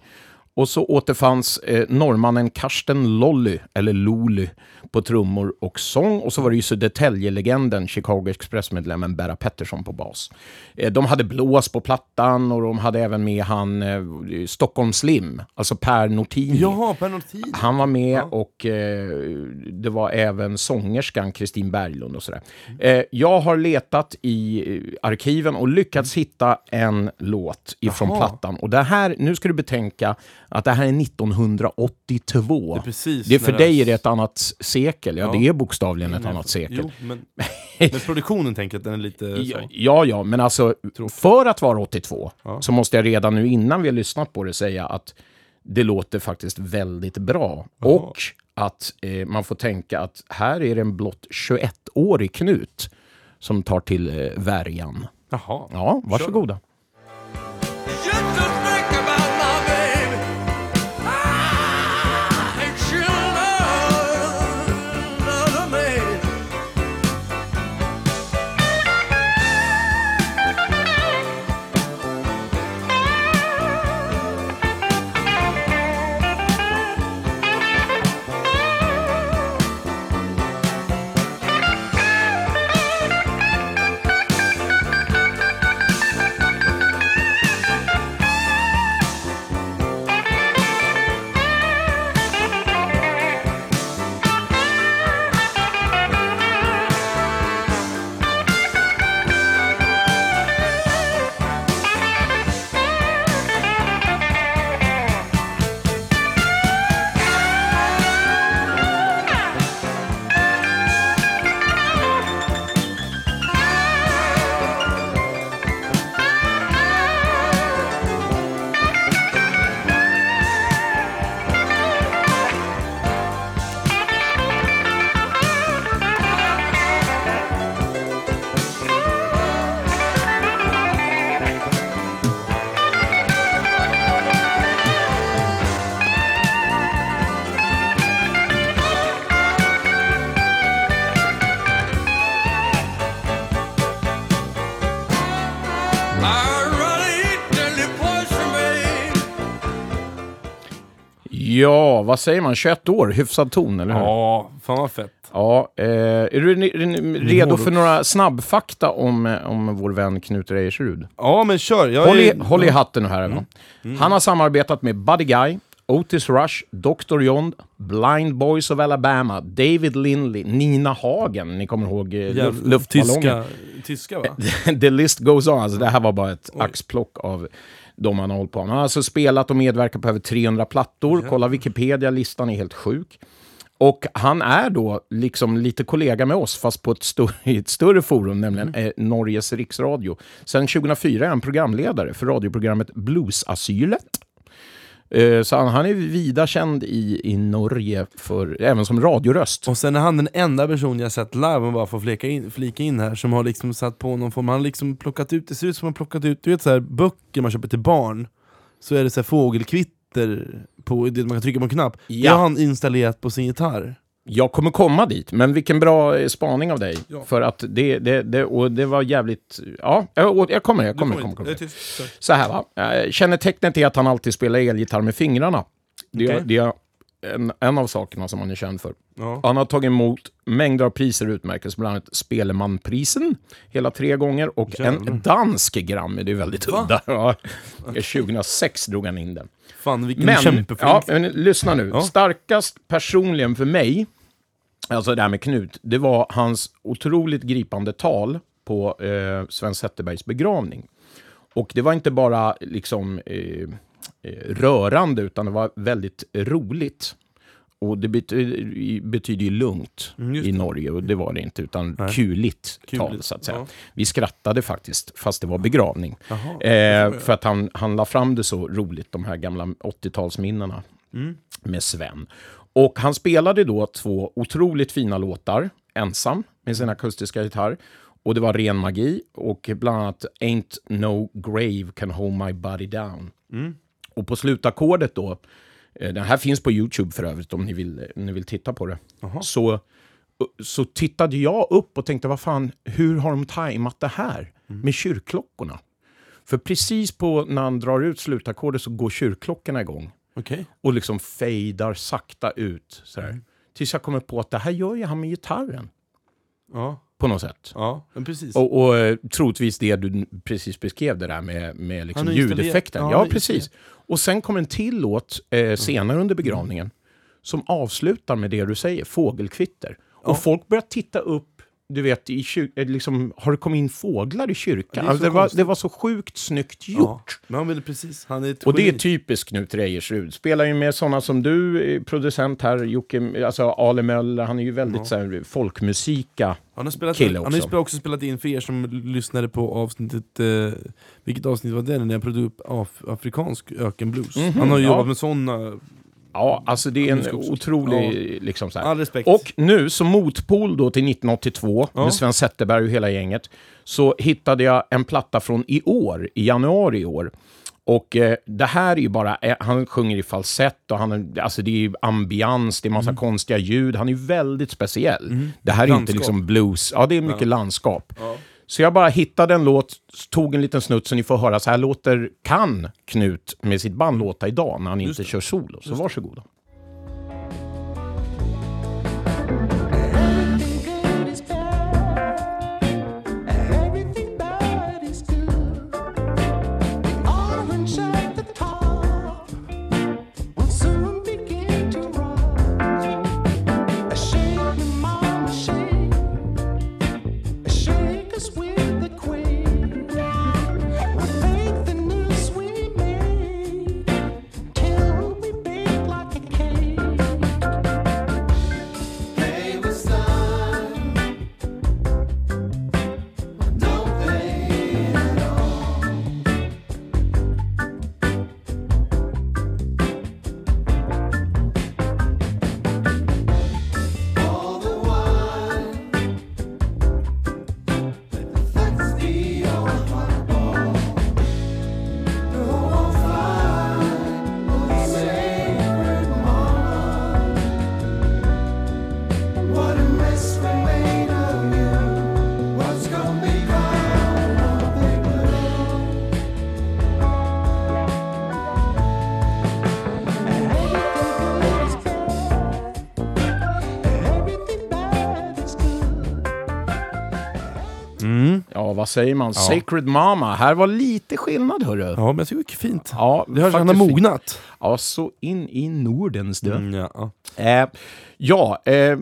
Och så återfanns eh, norrmannen Karsten Lolly, eller Lolly, på trummor och sång. Och så var det ju Södertälje-legenden, Chicago Express-medlemmen Berra Pettersson på bas. Eh, de hade blås på plattan och de hade även med han eh, Stockholm Slim, alltså Per Nortini. Jaha, Per Nortin. Han var med och eh, det var även sångerskan Kristin Berglund och sådär. Eh, jag har letat i eh, arkiven och lyckats hitta en låt ifrån Jaha. plattan. Och det här, nu ska du betänka att det här är 1982. Det är precis Det är för dig är det ett annat sekel. Ja, Ja. det är bokstavligen ett annat sekel. Jo, men, men produktionen tänker att den är lite Ja, så. ja, ja, men alltså för att vara 82 Ja. så måste jag redan nu innan vi har lyssnat på det säga att det låter faktiskt väldigt bra. Och att eh, man får tänka att här är det en blott 21-årig Knut som tar till eh, värjan. Jaha. Ja, varsågoda. Just Ja, vad säger man? 21 år, hyfsad ton, eller hur? Ja, fan vad fett. Ja, eh, är du redo för några snabbfakta om, om vår vän Knut Rejersrud? Ja, men kör. Jag Håll i, är- håll i hatten nu här. va? Han har samarbetat med Buddy Guy, Otis Rush, Dr. John, Blind Boys of Alabama, David Lindley, Nina Hagen. Ni kommer ihåg eh, Jävla- luft, luftballongen. Tyska, tyska va? The list goes on. Alltså, det här var bara ett axplock av de han har hållit på med. Han har alltså spelat och medverkat på över 300 plattor. Kolla Wikipedia, listan är helt sjuk. Och han är då liksom lite kollega med oss, fast på ett, större, ett större forum, nämligen eh, Norges riksradio. Sen 2004 är han programledare för radioprogrammet Bluesasylet. Eh, så han, han är vida känd i, i Norge, för, även som radioröst. Och sen är han den enda person jag sett live, om bara får flika in, flika in här, som har liksom satt på någon form, han har liksom plockat ut, det ser ut som han plockat ut, du vet så här, böcker man köper till barn, så är det så här fågelkvitter, på, det man kan trycka på en knapp. Det Ja. har han installerat på sin gitarr. Jag kommer komma dit, men vilken bra eh, spaning av dig. Ja. För att det, det, det, och det var jävligt... Ja, jag, jag kommer, jag kommer. Kommer, kommer. Så. Här va, Eh, kännetecknet är att han alltid spelar elgitarr med fingrarna. Det, är- Okej. det är en, en av sakerna som han är känd för. Ja. Han har tagit emot mängder av priser och utmärkelser, bland annat Spelemanprisen hela tre gånger och Jävlar. en dansk Grammy, det är väldigt udda. Ja. 2006 drog han in den. Fan vilken Men, kämpeflink. ja, men lyssna nu. Ja. Starkast personligen för mig, alltså det här med Knut, det var hans otroligt gripande tal på eh, Sven Zetterbergs begravning. Och det var inte bara liksom eh, eh, rörande, utan det var väldigt roligt. Och det betyder, betyder ju lugnt Mm, i Norge, och det var det inte, utan Nej. kuligt, tal, Kuligt, så att säga. ja. Vi skrattade faktiskt, fast det var begravning. Jaha. Eh, för att han, han la fram det så roligt, de här gamla 80-talsminnena Mm. med Sven. Och han spelade då två otroligt fina låtar, ensam, med sin akustiska gitarr. Och det var ren magi, och bland annat Ain't no grave can hold my body down. Mm. Och på slutackordet då, eh, den här finns på YouTube för övrigt om ni vill, om ni vill titta på det, så, så tittade jag upp och tänkte, vad fan, hur har de tajmat det här Mm. med kyrkklockorna? För precis på när han drar ut slutackordet så går kyrkklockorna igång Okej. och liksom fejdar sakta ut. Sådär. Mm. Tills jag kommer på att det här gör ju han med gitarren Ja. på något sätt. ja, men precis. Och, och eh, troligtvis det du precis beskrev det där med, med liksom ljudeffekten. ja, Ja, precis. Och sen kommer en till låt eh, senare under begravningen som avslutar med det du säger, fågelkvitter. Och folk börjar titta upp, du vet, i eh, liksom, har det kommit in fåglar i kyrkan? Ja, det alltså, så det, var, det var så sjukt snyggt ja. gjort. Men han vill precis, han är Och det är typiskt Knut Rejersrud. Spelar ju med sådana som du, eh, producent här, Jocke, alltså Ale Möller, han är ju väldigt Ja. så här, folkmusika. Han har, spelat, kille han har ju också. spel- också spelat in för er som lyssnade på avsnittet, eh, vilket avsnitt var det? När jag pratade upp af, afrikansk ökenblues. Mhm, han har ju ja. jobbat med sådana, Ja, alltså det är en otrolig, liksom så här. Och nu som motpol då till 1982 Ja. med Sven Zetterberg och hela gänget så hittade jag en platta från i år, i januari i år. Och eh, det här är ju bara, eh, han sjunger i falsett och han, alltså det är ju ambians, det är massa konstiga ljud, han är ju väldigt speciell. Det här är Mm. Landskap. inte liksom blues, ja det är mycket landskap. Så jag bara hittade en låt, tog en liten snutt så ni får höra, så här låter, kan Knut med sitt band låta idag när han inte kör solo. Så varsågoda. Everything vad säger man? Sacred Mama. Här var lite skillnad, hörru. Ja, men jag tycker det är fint. Ja, Det hörs att han har mognat. Ja, så in i Nordens du. Mm, ja. Eh, ja, eh,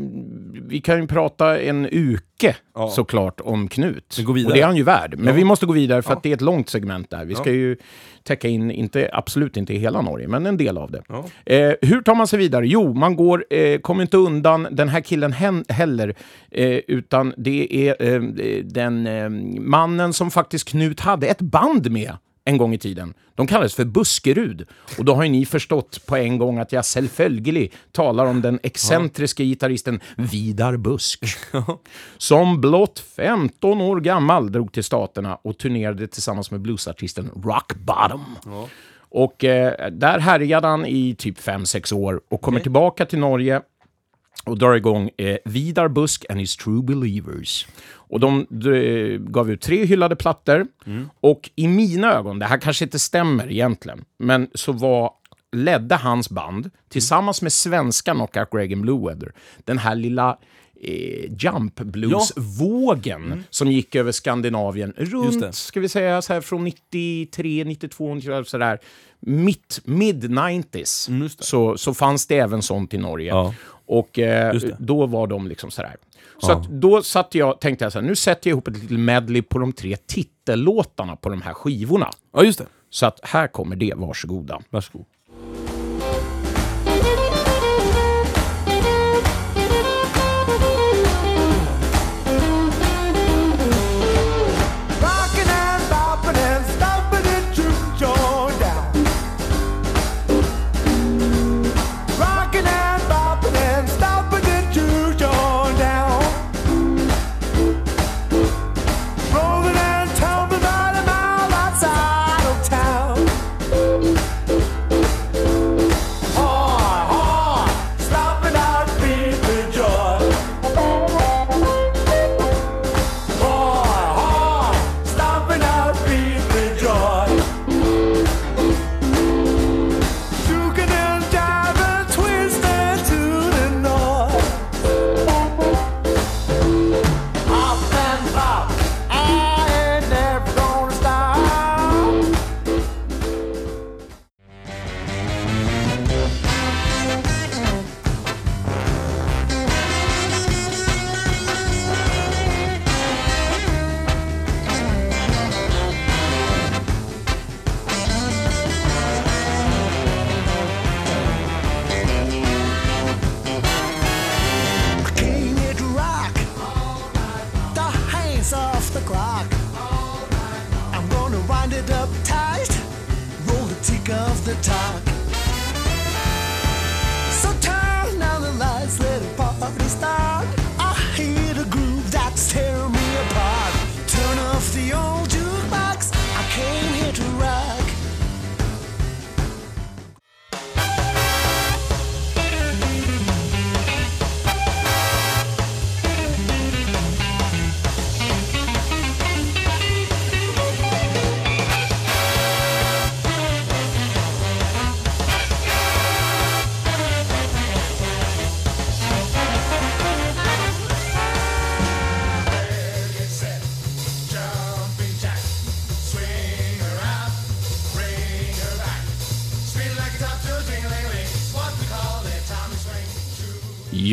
vi kan ju prata en uke Ja. såklart om Knut. Och det är han ju värd. Men Ja. vi måste gå vidare för att det är ett långt segment där. Vi ska ju täcka in, inte, absolut inte hela Norge, men en del av det. Eh, hur tar man sig vidare? Jo, man går, eh, kommer inte undan den här killen hen, heller, eh, utan det är eh, den eh, mannen som faktiskt Knut hade ett band med en gång i tiden. De kallades för Buskerud. Och då har ju ni förstått på en gång att jag självföljd talar om den excentriska gitarristen Vidar Busk. Som blott 15 år gammal drog till Staterna och turnerade tillsammans med bluesartisten Rock Bottom. Och eh, där härjade han i typ 5-6 år och kommer tillbaka till Norge och drar igång eh, Vidar Busk and his True Believers. Och de eh, gav ut tre hyllade plattor. Och i mina ögon, det här kanske inte stämmer egentligen, men så var ledde hans band tillsammans med svenska Knockout Reagan Blue Weather den här lilla eh, jump blues-vågen som gick över Skandinavien runt, ska vi säga så här från 93, 92, sådär, mitt, mid-90s, Mm, så, så fanns det även sånt i Norge. Ja. Och eh, då var de liksom sådär. Så Ja. då satt jag, tänkte jag så här, nu sätter jag ihop ett litet medley på de tre titellåtarna på de här skivorna. ja, just det. Så att här kommer det, varsågoda. Varsågod.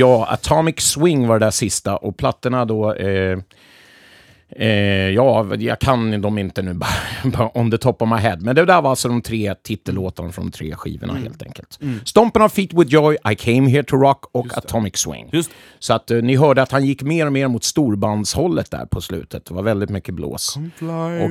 Ja, Atomic Swing var det där sista och plattorna då... Eh, eh, ja, jag kan dem inte nu bara, on the top of my head. Men det där var alltså de tre titellåtarna från de tre skivorna helt enkelt. Stompen of Feet with Joy, I Came Here to Rock och Atomic Swing. Just Så att eh, ni hörde att han gick mer och mer mot storbandshållet där på slutet. Det var väldigt mycket blås.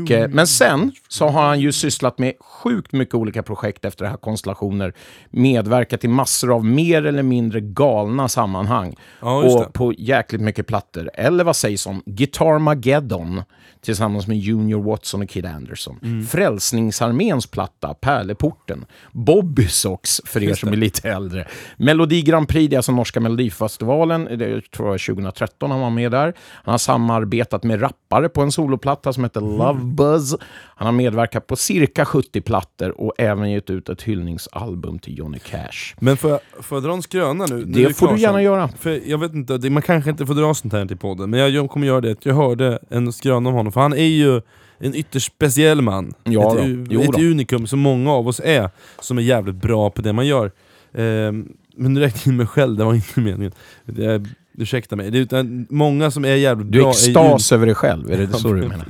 Och, eh, men sen så har han ju sysslat med sjukt mycket olika projekt efter det här konstellationer. Medverkat i massor av mer eller mindre galna sammanhang. Ja, just det. och på jäkligt mycket plattor. Eller vad sägs om Guitar Mageddon dem tillsammans med Junior Watson och Kid Anderson. Mm. Frälsningsarméns platta Pärleporten. Bobby Socks för er som är lite äldre. Melodi Grand Prix, det är alltså norska melodifestivalen. Det tror jag 2013 han var med där. Han har samarbetat med rappare på en soloplatta som heter Mm. Love Buzz. Han har medverkat på cirka 70 plattor och även gett ut ett hyllningsalbum till Johnny Cash. Men får jag, får jag dra en skröna nu? Det vi får du gärna sen. göra. För jag vet inte, det, man kanske inte får dra sånt här till podden, men jag, jag kommer göra det. Jag hörde en skröna om honom honom, för han är ju en ytterst speciell man. Ja ett då. Jo ett då. unikum som många av oss är, som är jävligt bra på det man gör. Ehm, men nu räknade in mig själv, det var inte meningen. Det, ursäkta mig. Det är utan många som är jävligt Du är bra extas över dig själv, är det så du menar?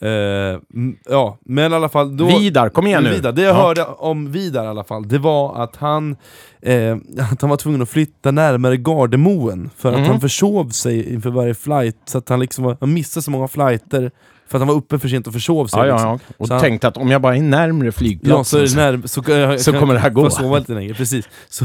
Mm, ja, men i alla fall... Då, Vidar, kom igen nu! Vidar, det jag Ja. hörde om Vidar i alla fall, det var att han, eh, att han var tvungen att flytta närmare Gardermoen för att Mhm. han försov sig inför varje flight, så att han liksom var, han missade så många flighter för att han var uppe för sent och försov sig. Ja, liksom. ja, ja. Och Så han- tänkte att om jag bara är närmre Ja, flygplatsen så, är när, så, kan- Så kan- kommer det här gå. Sova lite längre, precis. Så,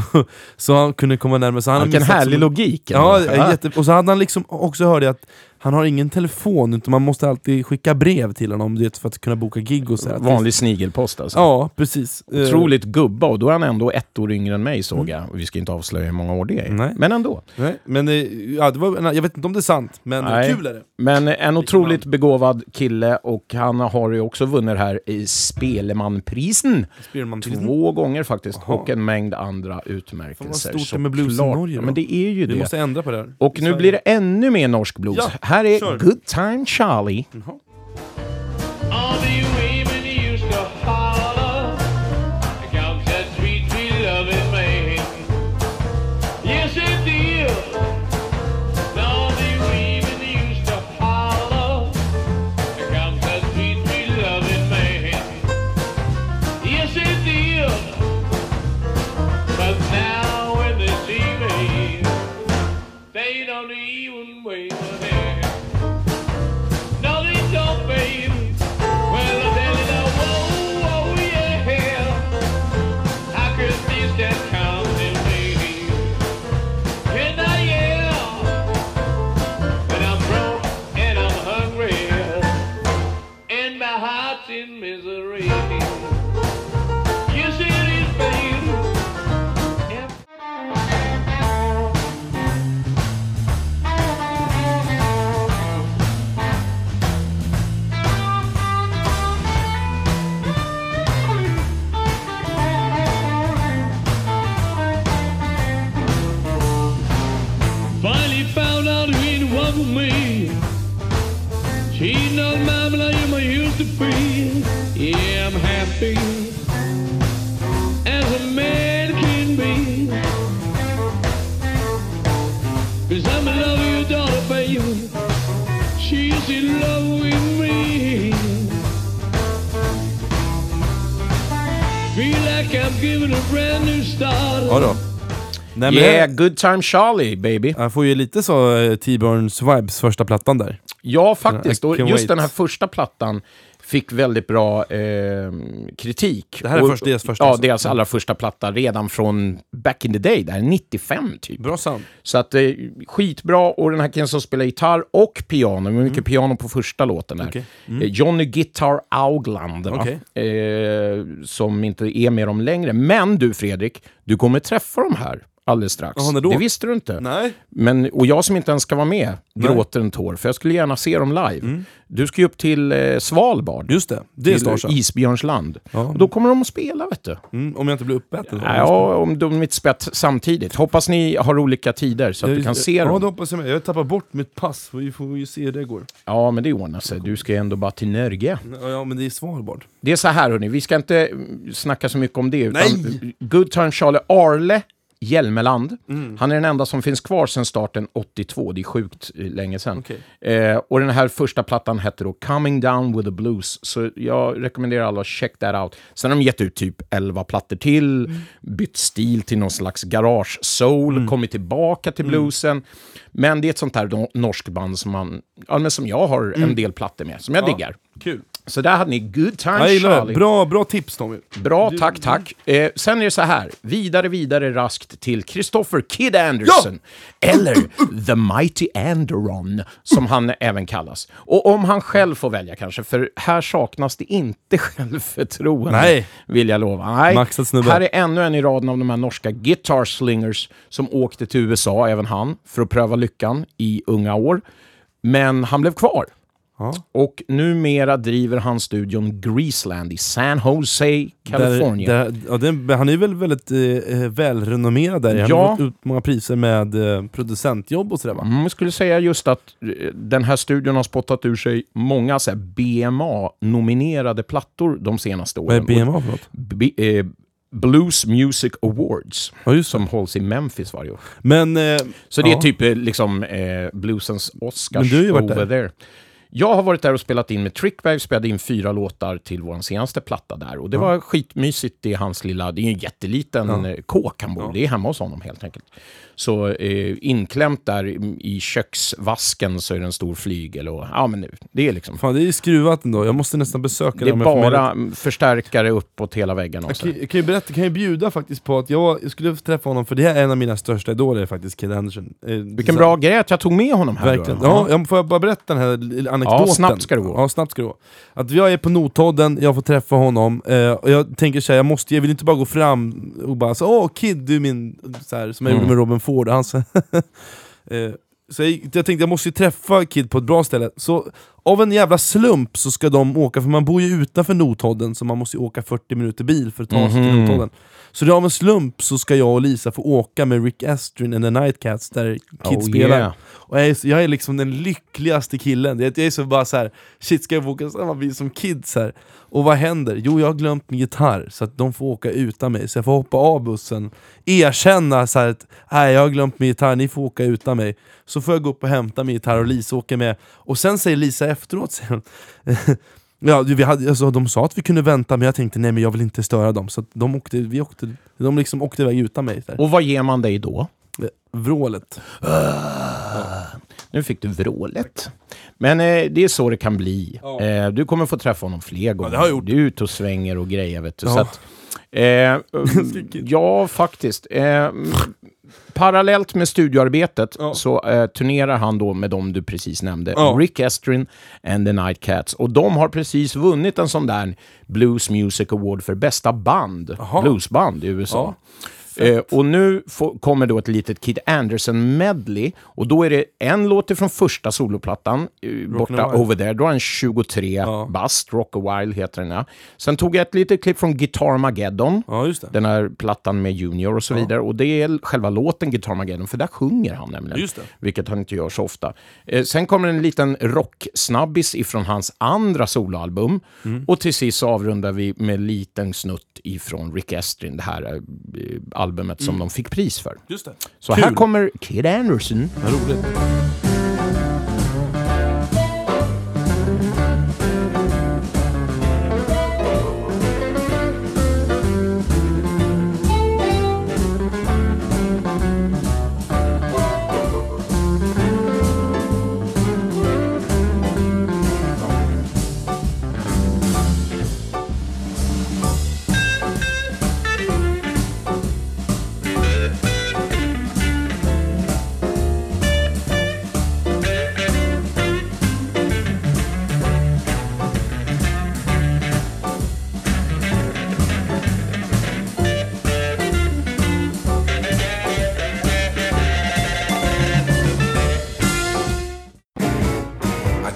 så han kunde komma närmare. Så han Vilken härlig så- logik! Ja, jätte, och så hade han liksom också hört att han har ingen telefon, utan man måste alltid skicka brev till honom vet, för att kunna boka gig och så här. Vanlig snigelpost alltså. Ja, precis. Eh, Otroligt gubba, och då är han ändå ett år yngre än mig såg jag. Vi ska inte avslöja hur många år det är. Nej. Men ändå. Nej, men det, ja, det var, jag vet inte om det är sant, men Nej. kul är det. Men en otroligt begåvad kille och han har ju också vunnit här i Spelemanprisen. Två gånger faktiskt. Jaha. Och en mängd andra utmärkelser. vad stort det med blues i Norge då. men det är ju Vi det. måste ändra på det här. Och nu blir det ännu mer norsk blues. Ja, här är kör. Good Time Charlie. Mm-hmm. Jaha. Ja då. Nej, men Yeah, Good Time Charlie, baby. Jag får ju lite så eh, T-Burns vibes första plattan där. Ja, faktiskt. Och just wait. den här första plattan fick väldigt bra eh, kritik. Det här är och, först- deras första Ja, alltså. deras allra första platta redan från back in the day. Det här är 95 typ. Bra sound. Så att eh, skitbra. Och den här killen som spelar gitarr och piano, var mycket piano på första låten där. Mm. Okej. Eh, Johnny Guitar Augland? Okej. eh, som inte är med dem längre. Men du Fredrik, du kommer träffa dem här alldeles strax. Jaha, när då? Det visste du inte. Nej. Men, och jag som inte ens ska vara med Nej. Mm. gråter en tår, för jag skulle gärna se dem live. Du ska ju upp till eh, Svalbard, Just det, det är. Isbjörnsland. Ja. Och då kommer de att spela, vet du. Mm, om jag inte blir uppäten. då. Ja, om de inte spett samtidigt. Hoppas ni har olika tider så att du kan se Ja, dem. det hoppas jag med. Jag har tappat bort mitt pass, vi får ju se hur det går. Ja, men det ordnar sig. Du ska ju ändå bara till Norge. Ja, Ja, men det är Svalbard. Det är så här, hörni. Vi ska inte mm, snacka så mycket om det. Utan Nej! Good Time Charlie Arle Hjelmeland. Mm. Han är den enda som finns kvar sedan starten 82. Det är sjukt eh, länge sedan. Okej. Eh, och den här första plattan hette då Coming Down with the Blues. Så jag rekommenderar alla att check that out. Sen har de gett ut typ 11 plattor till, Mm. bytt stil till någon slags garage soul, kommit tillbaka Mm. till bluesen. Men det är ett sånt här no- norskt band som, man, ja, men som jag har en del plattor med, som jag Mm. Ja. diggar. Kul. Så där hade ni Good Time Jag gillar Charlie. det. Bra, bra tips Tommy. Bra, tack, tack. Eh, sen är det så här, vidare, vidare raskt till Christopher Kid Anderson. Eller The Mighty Anderon, som han även kallas. Och om han själv får välja kanske, för här saknas det inte självförtroende. Nej. Vill jag lova. Nej. Maxad snubbe. Här är ännu en i raden av de här norska guitar slingers som åkte till USA, även han, för att pröva lyckan i unga år. Men han blev kvar. Ja. Och numera driver han studion Greaseland i San Jose, California. Där, där, ja, den, han är väl väldigt eh, välrenommerad där. Han Ja. har fått ut många priser med eh, producentjobb och sådär va? Mm, jag skulle säga just att eh, den här studion har spottat ur sig många BMA-nominerade plattor de senaste Vad är åren. BMA för något? B- eh, Blues Music Awards, Ja, det. som hålls i Memphis varje år. Men, eh, Så det är ja. typ eh, liksom eh, bluesens Oscars Men du har ju varit over där. there. Jag har varit där och spelat in med Trickbag, spelade in fyra låtar till vår senaste platta där. Och det var skitmysigt, är hans lilla, det är en jätteliten eh, kåk han bor Det är hemma hos honom helt enkelt. Så eh, inklämt där i- köksvasken så är det en stor flygel och ja men det är liksom... fan det är skruvat ändå. Jag måste nästan besöka Det är får möjlighet. bara förstärkare uppåt hela väggen. Jag kan, jag kan ju berätta, kan ju bjuda faktiskt på att jag, jag skulle träffa honom, för det här är en av mina största idoler faktiskt, Kid Anderson. Eh, Vilken så- bra grej att jag tog med honom här. Verkligen. då. Ja, jag, får jag bara berätta den här anekdoten? Ja, snabbt ska det gå. Ja, snabbt ska det gå. Att jag är på Notodden, jag får träffa honom, eh, och jag tänker såhär, jag, måste, jag vill inte bara gå fram och bara så, åh Kid, du är min... Så här, som jag Mm. gjorde med Robin Ford. Han, så, så jag, jag tänkte jag måste ju träffa Kid på ett bra ställe. Så av en jävla slump så ska de åka, för man bor ju utanför Notodden, så man måste ju åka 40 minuter bil för att ta sig till Mhm. Notodden. Så det av en slump så ska jag och Lisa få åka med Rick Astrin and the Nightcats där Kid Oh, spelar. yeah. Och jag är, jag är liksom den lyckligaste killen. Jag jag är så bara så här, shit ska jag få åka samma bil som kids här? Och vad händer? Jo, jag har glömt min gitarr, så att de får åka utan mig. Så jag får hoppa av bussen, erkänna så här att nej, jag har glömt min gitarr, ni får åka utan mig. Så får jag gå upp och hämta min gitarr och Lisa åker med. Och sen säger Lisa efteråt, hon, Ja, vi hade, alltså, de sa att vi kunde vänta, men jag tänkte nej men jag vill inte störa dem. Så de, åkte, vi åkte, de liksom åkte iväg utan mig. Där. Och vad ger man dig då? Vrålet. Nu fick du vrålet. Men eh, det är så det kan bli. Ja. Eh, du kommer få träffa honom fler gånger. gjort. Du är ute och svänger och grejer. Vet du. Ja. Så att, eh, ja, faktiskt. Parallellt med studioarbetet Ja. så eh, turnerar han då med dem du precis nämnde. Ja. Rick Estrin and the Nightcats. Och de har precis vunnit en sån där Blues Music Award för bästa band. Jaha. Bluesband i USA. Eh, och nu får, kommer då ett litet Kid Anderson-medley. Och då är det en låt från första soloplattan, eh, borta over there. Då har han 23 Ja. bast, Rock a While heter den ja. Sen tog jag ett litet klipp från Guitar Mageddon. Ja. Den här plattan med Junior och så vidare. Och det är själva låten Guitar Mageddon, för där sjunger han nämligen. Just det. Vilket han inte gör så ofta. Eh, sen kommer en liten rocksnabbis ifrån hans andra soloalbum. Mm. Och till sist avrundar vi med en liten snutt ifrån Rick Estrin, det här eh, albumet som de fick pris för. Just det. Så Mm. Kul. här kommer Kid Anderson. Vad roligt.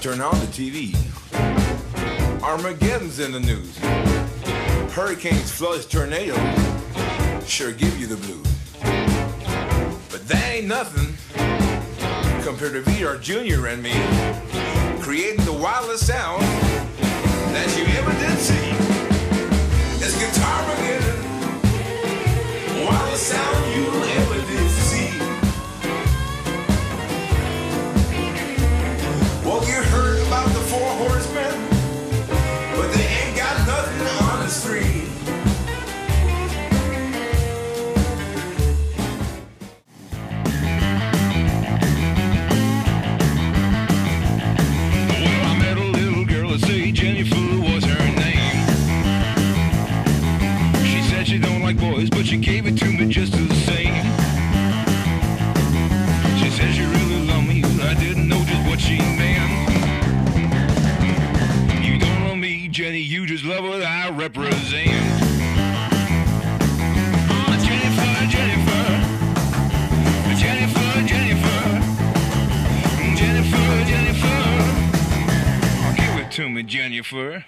Turn on the TV. Armageddon's in the news. Hurricanes, floods, tornadoes sure give you the blues. But that ain't nothing compared to VR Jr. and me creating the wildest sound that you ever did see. It's Guitar Armageddon. Wildest sound you ever did see. Well, you boys, but she gave it to me just the same. She said she really loved me, I didn't know just what she meant. You don't love me, Jenny, you just love what I represent. Oh, Jennifer, Jennifer Jennifer Jennifer Jennifer Jennifer Give it to me Jennifer,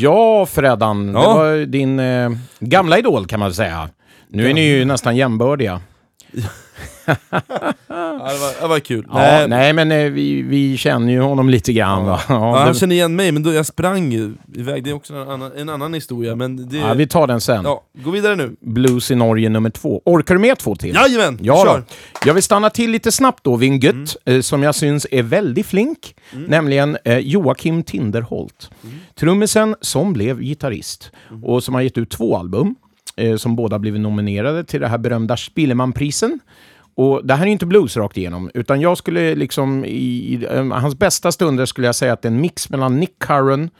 Ja, Freddan. Det Ja. var din eh, gamla idol kan man säga. Nu är ni ju nästan jämbördiga. Det, var, det var kul. Ja, nej, Nej, men eh, vi, vi känner ju honom lite grann. Va? Ja, han det, känner igen mig, men då jag sprang iväg. Det är också en annan, en annan historia. Men det, ja, vi tar den sen. ja, gå vidare nu. Blues i Norge nummer två. Orkar du med två till? Jajamän, Ja, kör! då. Jag vill stanna till lite snabbt då vid en gutt eh, som jag syns är väldigt flink, nämligen eh, Joakim Tinderholt. Trummisen som blev gitarrist och som har gett ut två album eh, som båda blivit nominerade till det här berömda Spillemanprisen. Och det här är inte blues rakt igenom, utan jag skulle liksom i, i eh, hans bästa stunder skulle jag säga att det är en mix mellan Nick Curran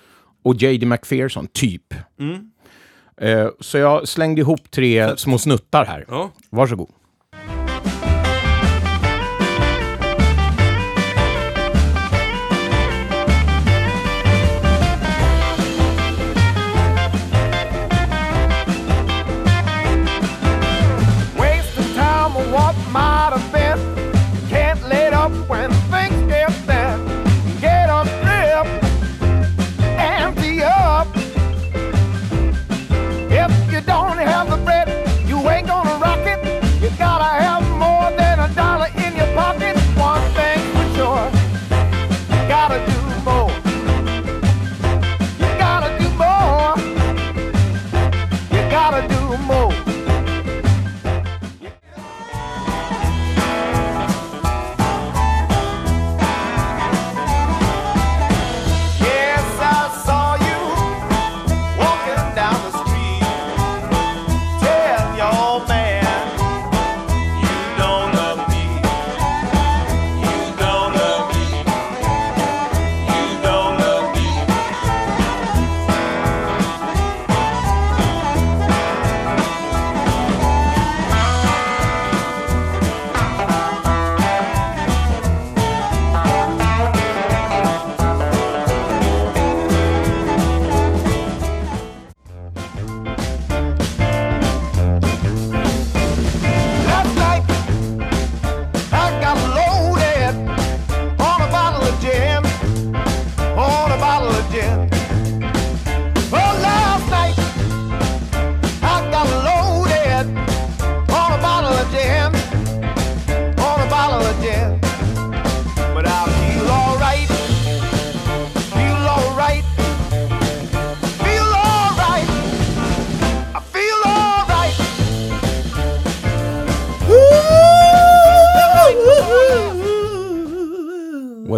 och J.D. McPherson, typ. Eh, så jag slängde ihop tre små snuttar här. Ja. Varsågod. Gotta do more.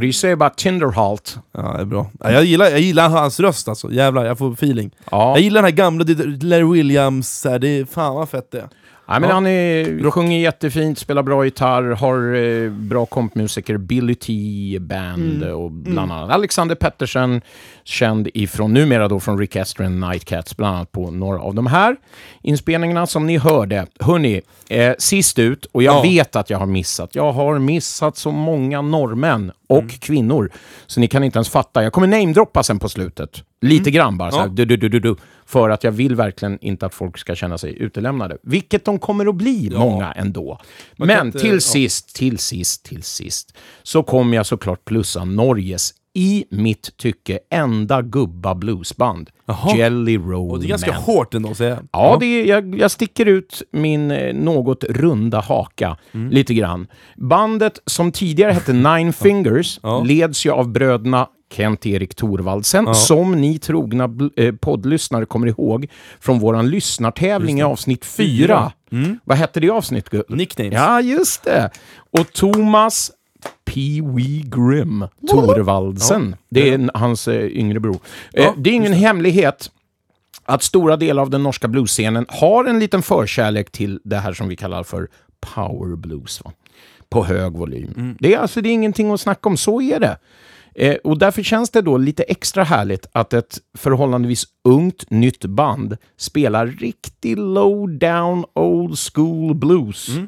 You say about Tinderhalt? Ja, det är bra. Ja, jag, gillar, jag gillar hans röst alltså, jävlar jag får feeling. Ja. Jag gillar den här gamla Larry Williams, här, det är fan vad fett det är. Nej, men Ja. Han är, sjunger jättefint, spelar bra gitarr, har eh, bra kompmusiker, Billy T Band Mm. och bland annat Alexander Pettersen, känd ifrån, numera då från Rick Astley and Nightcats, bland annat på några av de här inspelningarna som ni hörde. Hörni, eh, sist ut, och jag Ja. vet att jag har missat, jag har missat så många norrmän och Mm. kvinnor, så ni kan inte ens fatta. Jag kommer namedroppa sen på slutet, lite grann bara, så här, Mm. Ja. du, du, du, du, du, för att jag vill verkligen inte att folk ska känna sig utelämnade. Vilket de kommer att bli, många ändå. Man Men inte- till ja. sist, till sist, till sist, så kommer jag såklart plussa Norges, i mitt tycke, enda gubba bluesband. Jaha. Jelly Roll Och det är ganska Man. hårt ändå säger jag. Ja, det är, jag, jag sticker ut min eh, något runda haka Mm. lite grann. Bandet som tidigare hette Nine Fingers Ja. leds ju av bröderna Kent-Erik Thorvaldsen, som ni trogna eh, poddlyssnare kommer ihåg från våran lyssnartävling i avsnitt fyra. Vad hette det avsnitt? Gu- Nicknames. Ja, just det. Och Thomas Pee Wee Grimm Thorvaldsen. Det är en- hans eh, yngre bror. Eh, Ja, det är ingen hemlighet att stora delar av den norska bluesscenen har en liten förkärlek till det här som vi kallar för power blues. Va? På hög volym. Det, är, alltså, det är ingenting att snacka om, så är det. Eh, och därför känns det då lite extra härligt att ett förhållandevis ungt nytt band spelar riktig low down old school blues. Eh,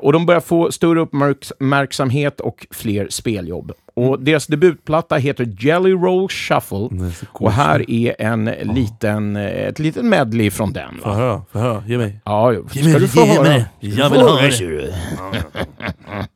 och de börjar få större uppmärksamhet och fler speljobb. Och deras debutplatta heter Jelly Roll Shuffle. Och här är en liten, eh, ett litet medley från den. Få höra, få höra, ge mig. Ja, Ge ska mig, du få ge höra? mig. Jag vill ha det.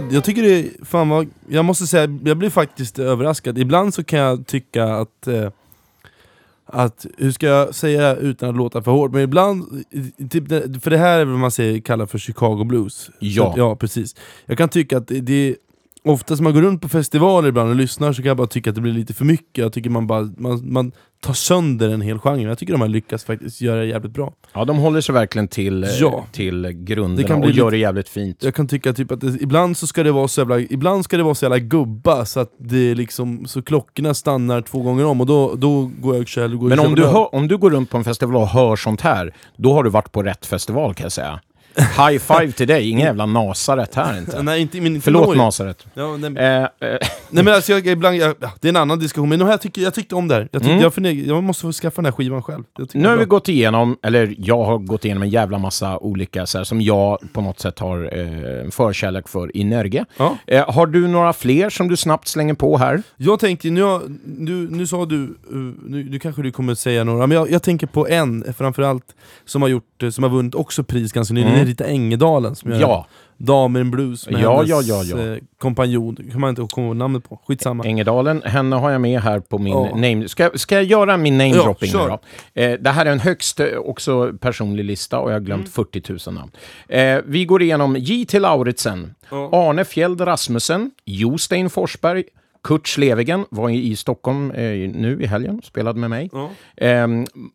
Ja, jag tycker det är, fan vad, jag måste säga, jag blir faktiskt överraskad. Ibland så kan jag tycka att, eh, att hur ska jag säga utan att låta för hårt, men ibland, typ för det här är vad man säger, kallar för Chicago Blues. Ja. Så, ja, precis. Jag kan tycka att det, det Oftast när man går runt på festivaler ibland och lyssnar så kan jag bara tycka att det blir lite för mycket. Jag tycker man bara man, man tar sönder en hel genre. Jag tycker de har lyckats faktiskt göra det jävligt bra. Ja, de håller sig verkligen till, eh, Ja. till Det grunderna och bli gör lite- det jävligt fint. Jag kan tycka typ att det, ibland så ska det vara så jävla, ibland ska det vara så jävla gubba så att det liksom, så klockorna stannar två gånger om och då, då går jag själv går Men jag om du, hör, om du går runt på en festival och hör sånt här, då har du varit på rätt festival kan jag säga. High five till dig, ingen jävla Nasaret här inte. Nej, inte, men inte Förlåt Norge. Nasaret. Ja, nej, Eh, eh, nej men alltså jag, ibland, jag, ja, det är en annan diskussion, men jag, tycker, jag tyckte om det här. Jag, tyckte, Mm. jag, funderar, jag måste få skaffa den här skivan själv. Nu har vi gått igenom, eller jag har gått igenom en jävla massa olika så här, som jag på något sätt har eh, förkärlek för i Nörge. Ja. Eh, har du några fler som du snabbt slänger på här? Jag tänkte, nu, har- nu, nu sa du, uh, nu, nu kanske du kommer säga några, men jag, jag tänker på en framförallt som har, gjort, eh, som har vunnit också pris ganska nyligen, Mm. Rita Engedalen som gör Ja, Damer in Blues med Ja, hennes ja, ja, ja. eh, kompanjon, kan man inte komma ihåg namnet på, skitsamma. Engedalen, henne har jag med här på min Ja. name... Ska, ska jag göra min name Ja, dropping nu kör. då? Eh, det här är en högst eh, också personlig lista och jag har glömt 40 000 namn. Eh, vi går igenom J.T. Lauritsen, Ja. Arne Fjeld Rasmussen, Jostein Forsberg, Kurt Slevegen var i, Stockholm eh, nu i helgen, spelade med mig. Ja. Eh,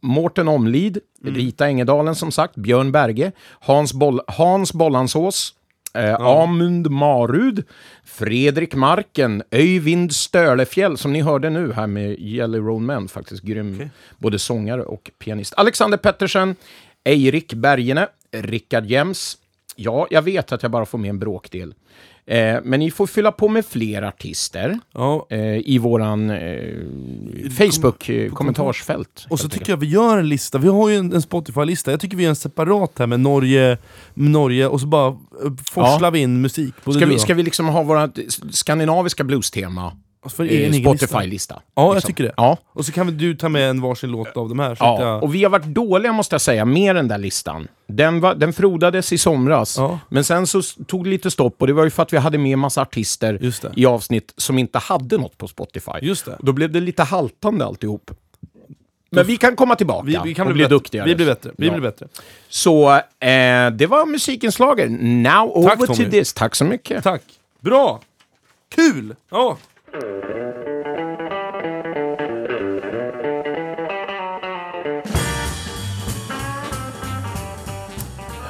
Mårten Omlid, Rita Engedalen som sagt, Björn Berge, Hans, Boll Hans Bollansås, eh, Amund Marud, Fredrik Marken, Öyvind Stölefjäll, som ni hörde nu här med Jelly Roll Man, faktiskt grym både sångare och pianist. Alexander Pettersen, Eirik Bergene, Rickard Jems. Ja, jag vet att jag bara får med en bråkdel. Eh, men ni får fylla på med fler artister Ja. eh, i våran eh, Facebook-kommentarsfält. Och så tycker jag vi gör en lista, vi har ju en, en Spotify-lista, jag tycker vi gör en separat här med Norge, Norge och så bara eh, forslar vi in musik. Ska vi, ska vi liksom ha vårt skandinaviska blues-tema egen lista. Spotify-lista? Ja, jag liksom? tycker det. Ja. Och så kan väl du ta med en varsin låt av de här. Ja, jag, och vi har varit dåliga måste jag säga med den där listan. Den, var, den frodades i somras, Ja. men sen så tog det lite stopp och det var ju för att vi hade med massa artister i avsnitt som inte hade något på Spotify. Just det. Då blev det lite haltande alltihop. Men vi kan komma tillbaka vi, vi kan bli, bli duktigare. Vi blir bättre. Vi Ja. blir bättre. Så eh, det var musikinslaget. Now over to Tommy. this. Tack så mycket. Tack. Bra! Kul! Ja.